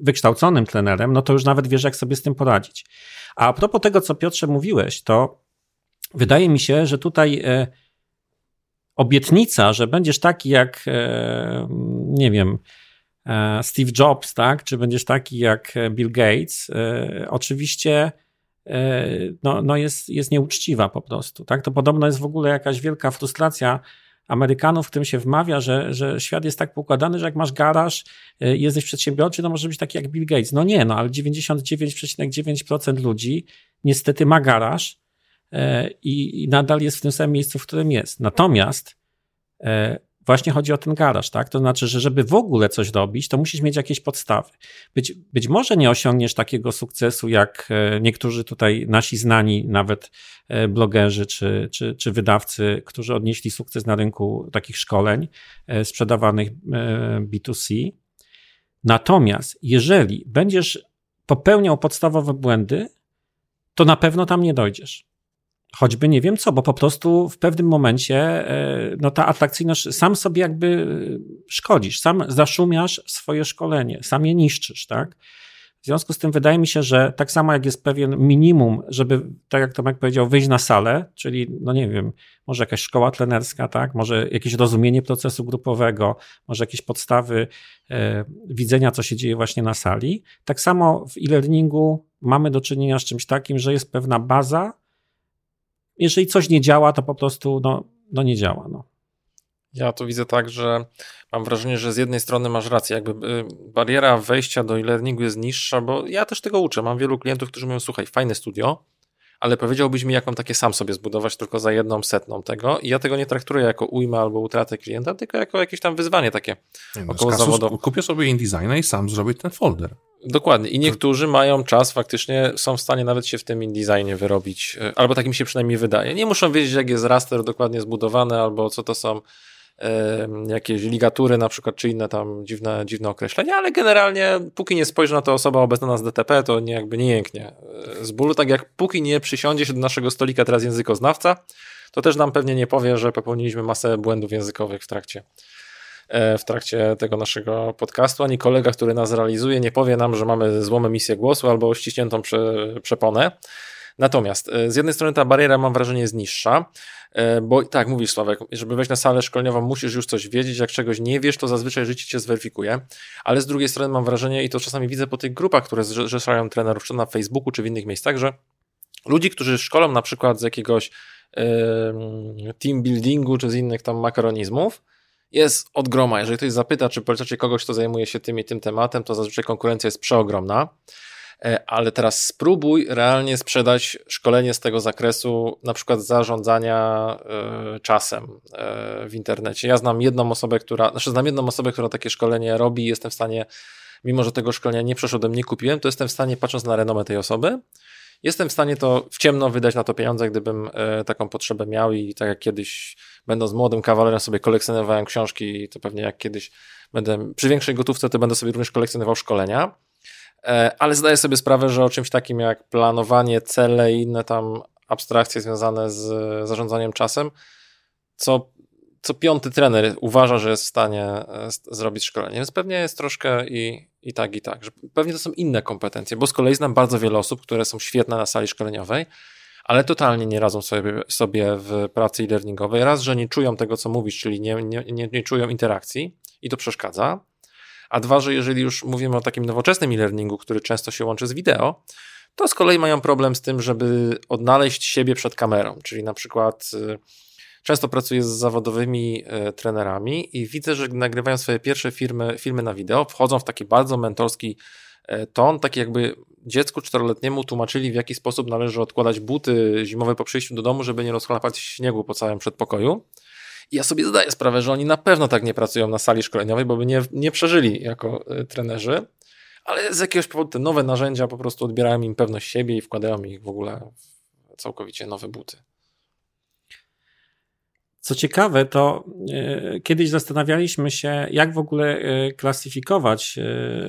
wykształconym trenerem, no to już nawet wiesz, jak sobie z tym poradzić. A a propos tego, co Piotrze mówiłeś, to wydaje mi się, że tutaj obietnica, że będziesz taki jak, nie wiem, Steve Jobs, tak? Czy będziesz taki jak Bill Gates? E, oczywiście e, no, no jest, jest nieuczciwa po prostu, tak? To podobno jest w ogóle jakaś wielka frustracja Amerykanów, w którym się wmawia, że, że świat jest tak układany, że jak masz garaż jesteś przedsiębiorczy, to może być taki jak Bill Gates. No nie, no ale 99,9% ludzi niestety ma garaż i, i nadal jest w tym samym miejscu, w którym jest. Natomiast właśnie chodzi o ten garaż, tak? To znaczy, że żeby w ogóle coś robić, to musisz mieć jakieś podstawy. Być, być może nie osiągniesz takiego sukcesu, jak e, niektórzy tutaj nasi znani, nawet e, blogerzy czy, czy, czy wydawcy, którzy odnieśli sukces na rynku takich szkoleń e, sprzedawanych B2C. Natomiast jeżeli będziesz popełniał podstawowe błędy, to na pewno tam nie dojdziesz. Choćby nie wiem co, bo po prostu w pewnym momencie e, no ta atrakcyjność, sam sobie jakby szkodzisz, sam zaszumiasz swoje szkolenie, sam je niszczysz, tak? W związku z tym wydaje mi się, że tak samo jak jest pewien minimum, żeby, tak jak Tomek powiedział, wyjść na salę, czyli, no nie wiem, może jakaś szkoła trenerska, tak, może jakieś rozumienie procesu grupowego, może jakieś podstawy e, widzenia, co się dzieje właśnie na sali. Tak samo w e-learningu mamy do czynienia z czymś takim, że jest pewna baza, jeżeli coś nie działa, to po prostu no, no nie działa. No. Ja to widzę tak, że mam wrażenie, że z jednej strony masz rację, jakby y, bariera wejścia do e-learningu jest niższa, bo ja też tego uczę. Mam wielu klientów, którzy mówią, słuchaj, fajne studio, ale powiedziałbyś mi, jak mam takie sam sobie zbudować tylko za jedną setną tego i ja tego nie traktuję jako ujmę albo utratę klienta, tylko jako jakieś tam wyzwanie takie no, około zawodowe. Kupię sobie InDesigna i sam zrobię ten folder. Dokładnie. I niektórzy mają czas, faktycznie są w stanie nawet się w tym InDesignie wyrobić, e, albo tak mi się przynajmniej wydaje. Nie muszą wiedzieć, jak jest raster dokładnie zbudowany, albo co to są jakieś ligatury na przykład, czy inne tam dziwne, dziwne określenia, ale generalnie póki nie spojrzy na to osoba obecna z DTP, to nie, jakby nie jęknie e, z bólu, tak jak póki nie przysiądzie się do naszego stolika teraz językoznawca, to też nam pewnie nie powie, że popełniliśmy masę błędów językowych w trakcie w trakcie tego naszego podcastu, ani kolega, który nas realizuje, nie powie nam, że mamy złą emisję głosu albo ściśniętą prze, przeponę. Natomiast z jednej strony ta bariera, mam wrażenie, jest niższa, bo tak, mówisz Sławek, żeby wejść na salę szkoleniową, musisz już coś wiedzieć, jak czegoś nie wiesz, to zazwyczaj życie cię zweryfikuje, ale z drugiej strony mam wrażenie, i to czasami widzę po tych grupach, które zrzeszają trenerów, czy na Facebooku, czy w innych miejscach, że ludzi, którzy szkolą na przykład z jakiegoś team buildingu, czy z innych tam makaronizmów, jest od groma. Jeżeli ktoś zapyta, czy polecacie kogoś, kto zajmuje się tym i tym tematem, to zazwyczaj konkurencja jest przeogromna. E, ale teraz spróbuj realnie sprzedać szkolenie z tego zakresu, na przykład zarządzania e, czasem e, w internecie. Ja znam jedną osobę, która, znaczy znam jedną osobę, która takie szkolenie robi, jestem w stanie, mimo że tego szkolenia nie przeszedłem, nie kupiłem, to jestem w stanie, patrząc na renomę tej osoby, jestem w stanie to w ciemno wydać na to pieniądze, gdybym taką potrzebę miał i tak jak kiedyś, będąc młodym kawalerem, sobie kolekcjonowałem książki to pewnie jak kiedyś będę przy większej gotówce, to będę sobie również kolekcjonował szkolenia. E, ale zdaję sobie sprawę, że o czymś takim jak planowanie, cele i inne tam abstrakcje związane z zarządzaniem czasem, co, co piąty trener uważa, że jest w stanie e, zrobić szkolenie. Więc pewnie jest troszkę i, i tak, i tak. Że pewnie to są inne kompetencje, bo z kolei znam bardzo wiele osób, które są świetne na sali szkoleniowej, ale totalnie nie radzą sobie, sobie w pracy e-learningowej. Raz, że nie czują tego, co mówisz, czyli nie, nie, nie, nie czują interakcji i to przeszkadza a dwa, że jeżeli już mówimy o takim nowoczesnym e-learningu, który często się łączy z wideo, to z kolei mają problem z tym, żeby odnaleźć siebie przed kamerą, czyli na przykład y, często pracuję z zawodowymi y, trenerami i widzę, że nagrywają swoje pierwsze filmy, filmy na wideo, wchodzą w taki bardzo mentorski y, ton, taki jakby dziecku czteroletniemu tłumaczyli, w jaki sposób należy odkładać buty zimowe po przyjściu do domu, żeby nie rozchlapać śniegu po całym przedpokoju. I ja sobie zdaję sprawę, że oni na pewno tak nie pracują na sali szkoleniowej, bo by nie, nie przeżyli jako y, trenerzy, ale z jakiegoś powodu te nowe narzędzia po prostu odbierają im pewność siebie i wkładają ich w ogóle w całkowicie nowe buty. Co ciekawe, to y, kiedyś zastanawialiśmy się, jak w ogóle y, klasyfikować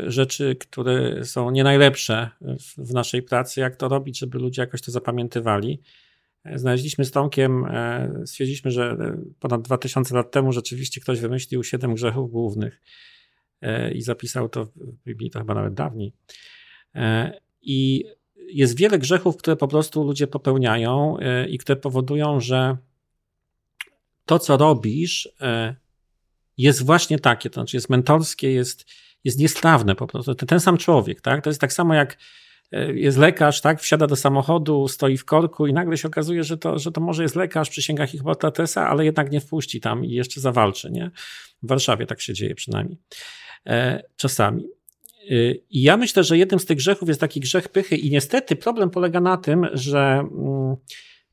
rzeczy, które są nie najlepsze w naszej pracy, jak to robić, żeby ludzie jakoś to zapamiętywali. Znaleźliśmy z Tomkiem, e, stwierdziliśmy, że e, ponad 2000 lat temu rzeczywiście ktoś wymyślił siedem grzechów głównych e, i zapisał to w Biblii, to chyba nawet dawniej. I jest wiele grzechów, które po prostu ludzie popełniają i które powodują, że to, co robisz, jest właśnie takie, to znaczy jest mentorskie, jest, jest niestrawne po prostu. Ten sam człowiek, tak? To jest tak samo jak E, jest lekarz, tak, wsiada do samochodu, stoi w korku i nagle się okazuje, że to, że to może jest lekarz, przysięga Hipokratesa, ale jednak nie wpuści tam i jeszcze zawalczy, nie? W Warszawie tak się dzieje przynajmniej. E, czasami. E, I ja myślę, że jednym z tych grzechów jest taki grzech pychy i niestety problem polega na tym, że mm,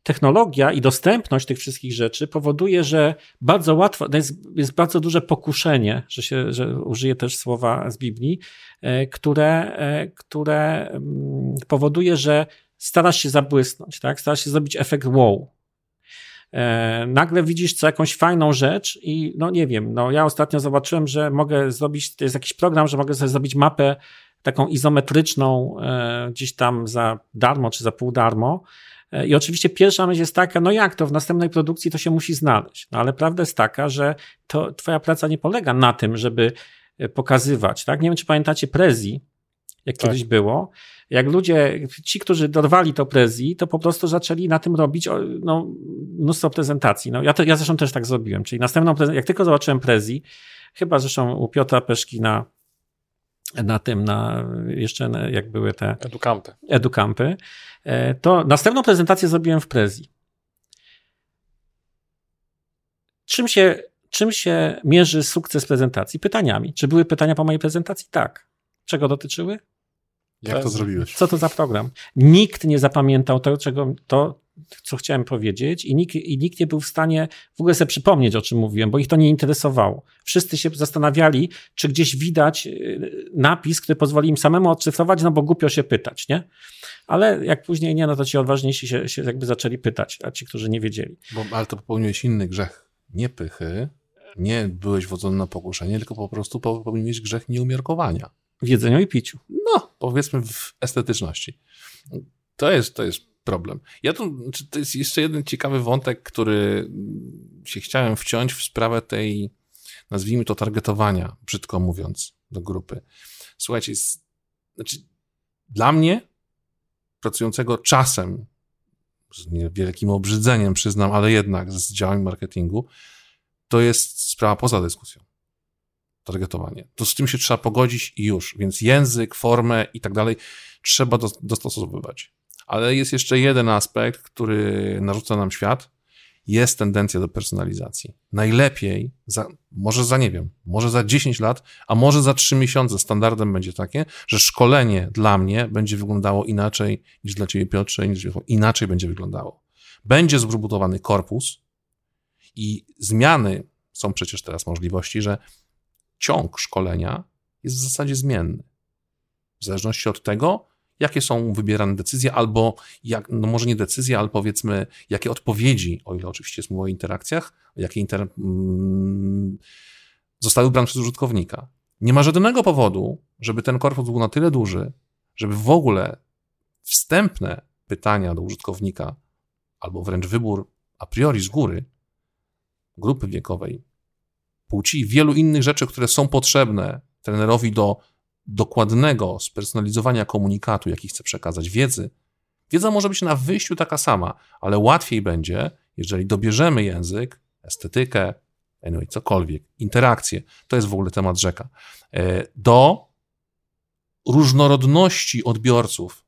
technologia i dostępność tych wszystkich rzeczy powoduje, że bardzo łatwo, jest, jest bardzo duże pokuszenie, że, się, że użyję też słowa z Biblii, e, które, e, które mm, powoduje, że starasz się zabłysnąć, tak? starasz się zrobić efekt wow. E, nagle widzisz co jakąś fajną rzecz i no nie wiem, no ja ostatnio zobaczyłem, że mogę zrobić, to jest jakiś program, że mogę sobie zrobić mapę taką izometryczną gdzieś tam za darmo czy za pół darmo, i oczywiście pierwsza myśl jest taka, no jak to w następnej produkcji to się musi znaleźć. No ale prawda jest taka, że to twoja praca nie polega na tym, żeby e, pokazywać, tak? Nie wiem, czy pamiętacie Prezi, jak tak. kiedyś było. Jak ludzie, ci, którzy dorwali to Prezi, to po prostu zaczęli na tym robić no, mnóstwo prezentacji. No, ja, to, ja zresztą też tak zrobiłem, czyli następną jak tylko zobaczyłem Prezi, chyba zresztą u Piotra Peszki na na tym, na jeszcze jak były te edukampy. edukampy, e, to następną prezentację zrobiłem w Prezi. Czym się, czym się mierzy sukces prezentacji? Pytaniami. Czy były pytania po mojej prezentacji? Tak. Czego dotyczyły? Jak to zrobiłeś? Co to za program? Nikt nie zapamiętał to, czego, to co chciałem powiedzieć, i nikt, i nikt nie był w stanie w ogóle sobie przypomnieć, o czym mówiłem, bo ich to nie interesowało. Wszyscy się zastanawiali, czy gdzieś widać y, napis, który pozwoli im samemu odcyfrować, no bo głupio się pytać, nie? Ale jak później nie, no to ci odważniejsi się, się jakby zaczęli pytać, a ci, którzy nie wiedzieli. Bo, ale to popełniłeś inny grzech. Nie pychy, nie byłeś wodzony na pokuszenie, tylko po prostu popełniłeś grzech nieumiarkowania. W jedzeniu i piciu. No, powiedzmy w estetyczności. To jest, to jest problem. Ja tu, to jest jeszcze jeden ciekawy wątek, który się chciałem wciąć w sprawę tej, nazwijmy to targetowania, brzydko mówiąc, do grupy. Słuchajcie, jest, znaczy, dla mnie, pracującego czasem z niewielkim obrzydzeniem przyznam, ale jednak z działań marketingu, to jest sprawa poza dyskusją. Targetowanie. To z tym się trzeba pogodzić i już. Więc język, formę i tak dalej trzeba dostosowywać. Ale jest jeszcze jeden aspekt, który narzuca nam świat. Jest tendencja do personalizacji. Najlepiej, za, może za nie wiem, może za 10 lat, a może za 3 miesiące standardem będzie takie, że szkolenie dla mnie będzie wyglądało inaczej niż dla ciebie, Piotrze, niż inaczej będzie wyglądało. Będzie zbudowany korpus i zmiany są przecież teraz możliwości, że ciąg szkolenia jest w zasadzie zmienny. W zależności od tego, jakie są wybierane decyzje, albo jak, no może nie decyzje, ale powiedzmy, jakie odpowiedzi, o ile oczywiście jest mowa o interakcjach, jakie inter... Mm, zostały wybrane przez użytkownika. Nie ma żadnego powodu, żeby ten korpus był na tyle duży, żeby w ogóle wstępne pytania do użytkownika, albo wręcz wybór a priori z góry, grupy wiekowej, płci wielu innych rzeczy, które są potrzebne trenerowi do dokładnego spersonalizowania komunikatu, jaki chce przekazać, wiedzy, wiedza może być na wyjściu taka sama, ale łatwiej będzie, jeżeli dobierzemy język, estetykę, anyway, cokolwiek, interakcję, to jest w ogóle temat rzeka, e, do różnorodności odbiorców.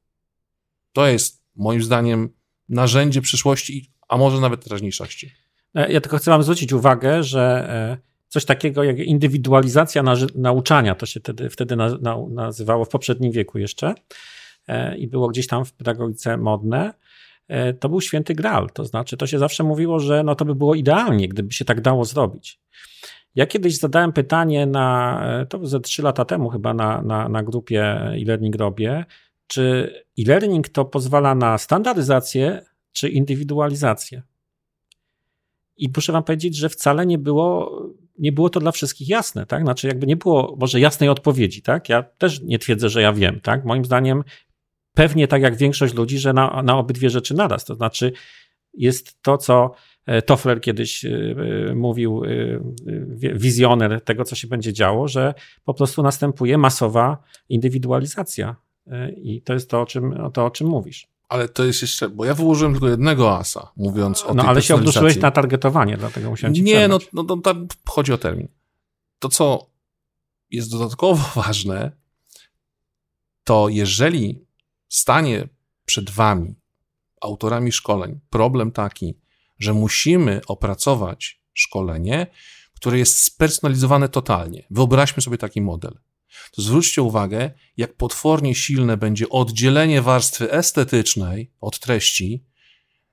To jest moim zdaniem narzędzie przyszłości, a może nawet teraźniejszości. E, ja tylko chcę Wam zwrócić uwagę, że e, coś takiego jak indywidualizacja nauczania, to się wtedy, wtedy na, na, nazywało w poprzednim wieku jeszcze e, i było gdzieś tam w pedagogice modne, e, to był święty graal. To znaczy, to się zawsze mówiło, że no to by było idealnie, gdyby się tak dało zrobić. Ja kiedyś zadałem pytanie na, e, to ze trzy lata temu chyba na, na, na grupie e-learning robię, czy e-learning to pozwala na standaryzację czy indywidualizację? I muszę wam powiedzieć, że wcale nie było nie było to dla wszystkich jasne, tak? Znaczy, jakby nie było może jasnej odpowiedzi, tak? Ja też nie twierdzę, że ja wiem, tak? Moim zdaniem, pewnie tak jak większość ludzi, że na, na obydwie rzeczy naraz. To znaczy, jest to, co e, Toffler kiedyś e, e, mówił, wizjoner tego, co się będzie działo, że po prostu następuje masowa indywidualizacja. I to jest to, o czym, to, o czym mówisz. Ale to jest jeszcze, bo ja wyłożyłem tylko jednego asa, mówiąc o No ale się obduszyłeś na targetowanie, dlatego musiałem ci Nie, no, no, no tam chodzi o termin. To, co jest dodatkowo ważne, to jeżeli stanie przed wami, autorami szkoleń, problem taki, że musimy opracować szkolenie, które jest spersonalizowane totalnie. Wyobraźmy sobie taki model to zwróćcie uwagę, jak potwornie silne będzie oddzielenie warstwy estetycznej od treści,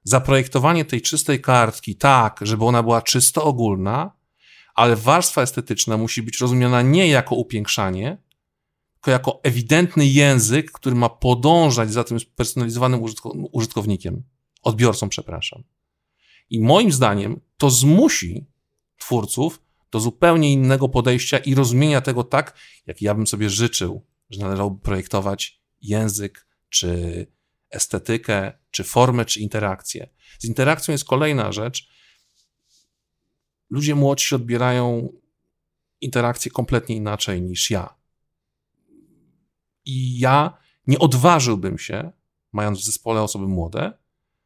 zaprojektowanie tej czystej kartki tak, żeby ona była czysto ogólna, ale warstwa estetyczna musi być rozumiana nie jako upiększanie, tylko jako ewidentny język, który ma podążać za tym spersonalizowanym użytkownikiem, odbiorcą, przepraszam. I moim zdaniem to zmusi twórców do zupełnie innego podejścia i rozumienia tego tak, jak ja bym sobie życzył, że należałoby projektować język, czy estetykę, czy formę, czy interakcję. Z interakcją jest kolejna rzecz. Ludzie młodsi odbierają interakcję kompletnie inaczej niż ja. I ja nie odważyłbym się, mając w zespole osoby młode,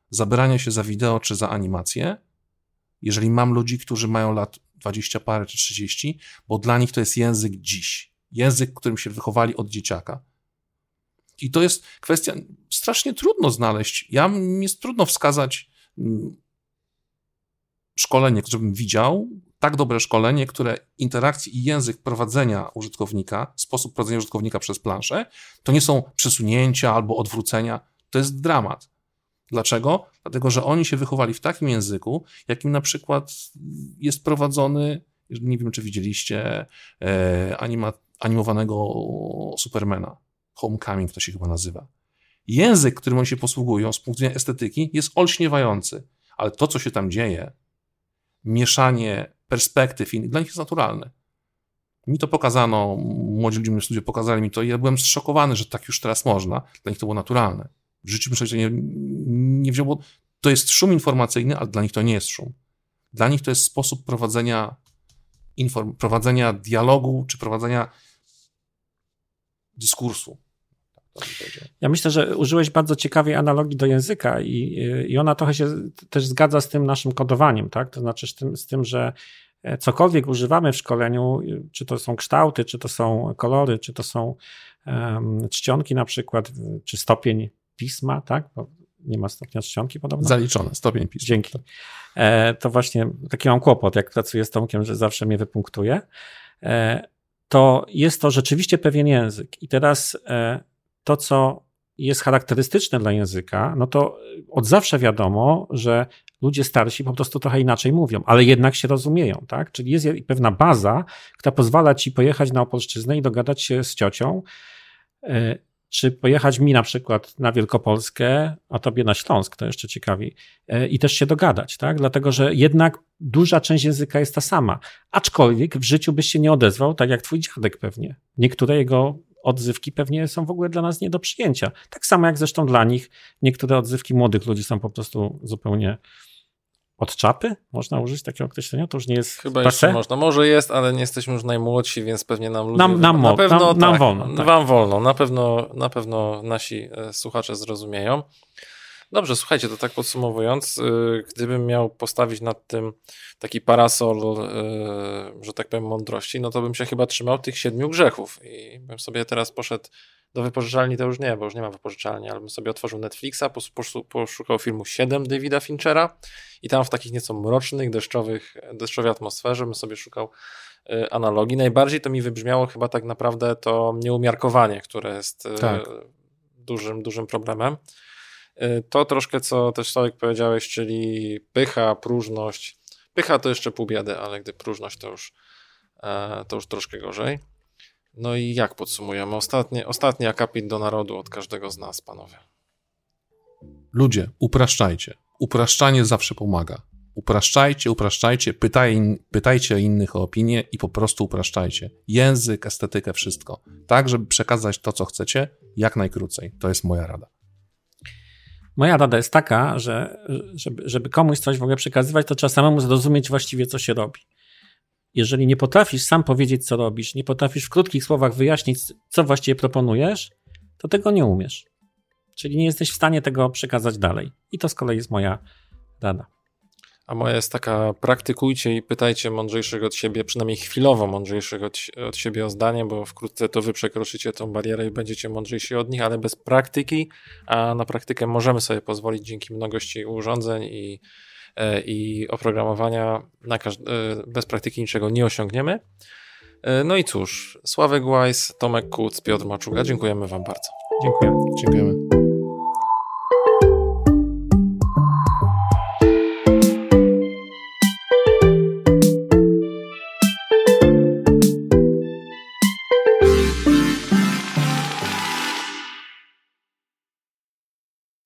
zabrania się za wideo czy za animację, jeżeli mam ludzi, którzy mają lat 20 parę czy 30, bo dla nich to jest język dziś. Język, którym się wychowali od dzieciaka. I to jest kwestia, strasznie trudno znaleźć. Ja mi jest trudno wskazać mm, szkolenie, które bym widział, tak dobre szkolenie, które interakcji i język prowadzenia użytkownika, sposób prowadzenia użytkownika przez planszę, to nie są przesunięcia albo odwrócenia, to jest dramat. Dlaczego? Dlatego, że oni się wychowali w takim języku, jakim na przykład jest prowadzony, nie wiem czy widzieliście, e, anima, animowanego Supermana. Homecoming to się chyba nazywa. Język, którym oni się posługują z punktu widzenia estetyki, jest olśniewający, ale to, co się tam dzieje, mieszanie perspektyw dla nich jest naturalne. Mi to pokazano, młodzi ludzie w studiu pokazali mi to i ja byłem zszokowany, że tak już teraz można. Dla nich to było naturalne. W życiu bym nie, nie wziął, bo to jest szum informacyjny, ale dla nich to nie jest szum. Dla nich to jest sposób prowadzenia, inform, prowadzenia dialogu czy prowadzenia dyskursu. Ja myślę, że użyłeś bardzo ciekawej analogii do języka i, i ona trochę się też zgadza z tym naszym kodowaniem, tak? To znaczy z tym, z tym, że e, cokolwiek używamy w szkoleniu, czy to są kształty, czy to są kolory, czy to są um, czcionki na przykład, czy stopień pisma, tak? Bo nie ma stopnia czcionki podobno. Zaliczone, stopień pisma. Dzięki. E, to właśnie taki mam kłopot, jak pracuję z Tomkiem, że zawsze mnie wypunktuje. E, to jest to rzeczywiście pewien język. I teraz e, to, co jest charakterystyczne dla języka, no to od zawsze wiadomo, że ludzie starsi po prostu trochę inaczej mówią, ale jednak się rozumieją, tak? Czyli jest pewna baza, która pozwala ci pojechać na Opolszczyznę i dogadać się z ciocią, e, czy pojechać mi na przykład na Wielkopolskę, a tobie na Śląsk, to jeszcze ciekawi, e, i też się dogadać, tak? Dlatego, że jednak duża część języka jest ta sama. Aczkolwiek w życiu byś się nie odezwał, tak jak twój dziadek pewnie. Niektóre jego odzywki pewnie są w ogóle dla nas nie do przyjęcia. Tak samo jak zresztą dla nich niektóre odzywki młodych ludzi są po prostu zupełnie od czapy? Można użyć takiego określenia? To już nie jest Chyba jeszcze można. Może jest, ale nie jesteśmy już najmłodsi, więc pewnie nam ludzie... Nam, nam, na pewno, nam, nam tak, wolno. Tak. Wam wolno. Na pewno, na pewno nasi e, słuchacze zrozumieją. Dobrze, słuchajcie, to tak podsumowując, y, gdybym miał postawić nad tym taki parasol, y, że tak powiem, mądrości, no to bym się chyba trzymał tych siedmiu grzechów i bym sobie teraz poszedł do wypożyczalni, to już nie, bo już nie ma wypożyczalni, ale bym sobie otworzył Netflixa, poszukał filmu 7 Davida Finchera i tam w takich nieco mrocznych, deszczowych, deszczowej atmosferze bym sobie szukał y, analogii. Najbardziej to mi wybrzmiało chyba tak naprawdę to nieumiarkowanie, które jest tak. dużym, dużym problemem. Y, to troszkę, co też Sławek powiedziałeś, czyli pycha, próżność. Pycha to jeszcze pół biedy, ale gdy próżność to już, e, to już troszkę gorzej. No i jak podsumujemy? Ostatni, ostatni akapit do narodu od każdego z nas, panowie. Ludzie, upraszczajcie. Upraszczanie zawsze pomaga. Upraszczajcie, upraszczajcie, pytaj, pytajcie innych o opinię i po prostu upraszczajcie. Język, estetykę, wszystko. Tak, żeby przekazać to, co chcecie, jak najkrócej. To jest moja rada. Moja rada jest taka, że żeby, żeby komuś coś w ogóle przekazywać, to trzeba samemu zrozumieć właściwie, co się robi. Jeżeli nie potrafisz sam powiedzieć, co robisz, nie potrafisz w krótkich słowach wyjaśnić, co właściwie proponujesz, to tego nie umiesz. Czyli nie jesteś w stanie tego przekazać dalej. I to z kolei jest moja rada. A moja jest taka, praktykujcie i pytajcie mądrzejszych od siebie, przynajmniej chwilowo mądrzejszych od, od siebie o zdanie, bo wkrótce to wy przekroczycie tą barierę i będziecie mądrzejsi od nich, ale bez praktyki, a na praktykę możemy sobie pozwolić dzięki mnogości urządzeń i, e, i oprogramowania, na e, bez praktyki niczego nie osiągniemy. E, no i cóż, Sławek Łajs, Tomek Kuc, Piotr Maczuga, dziękujemy wam bardzo. Dziękuję. Dziękujemy.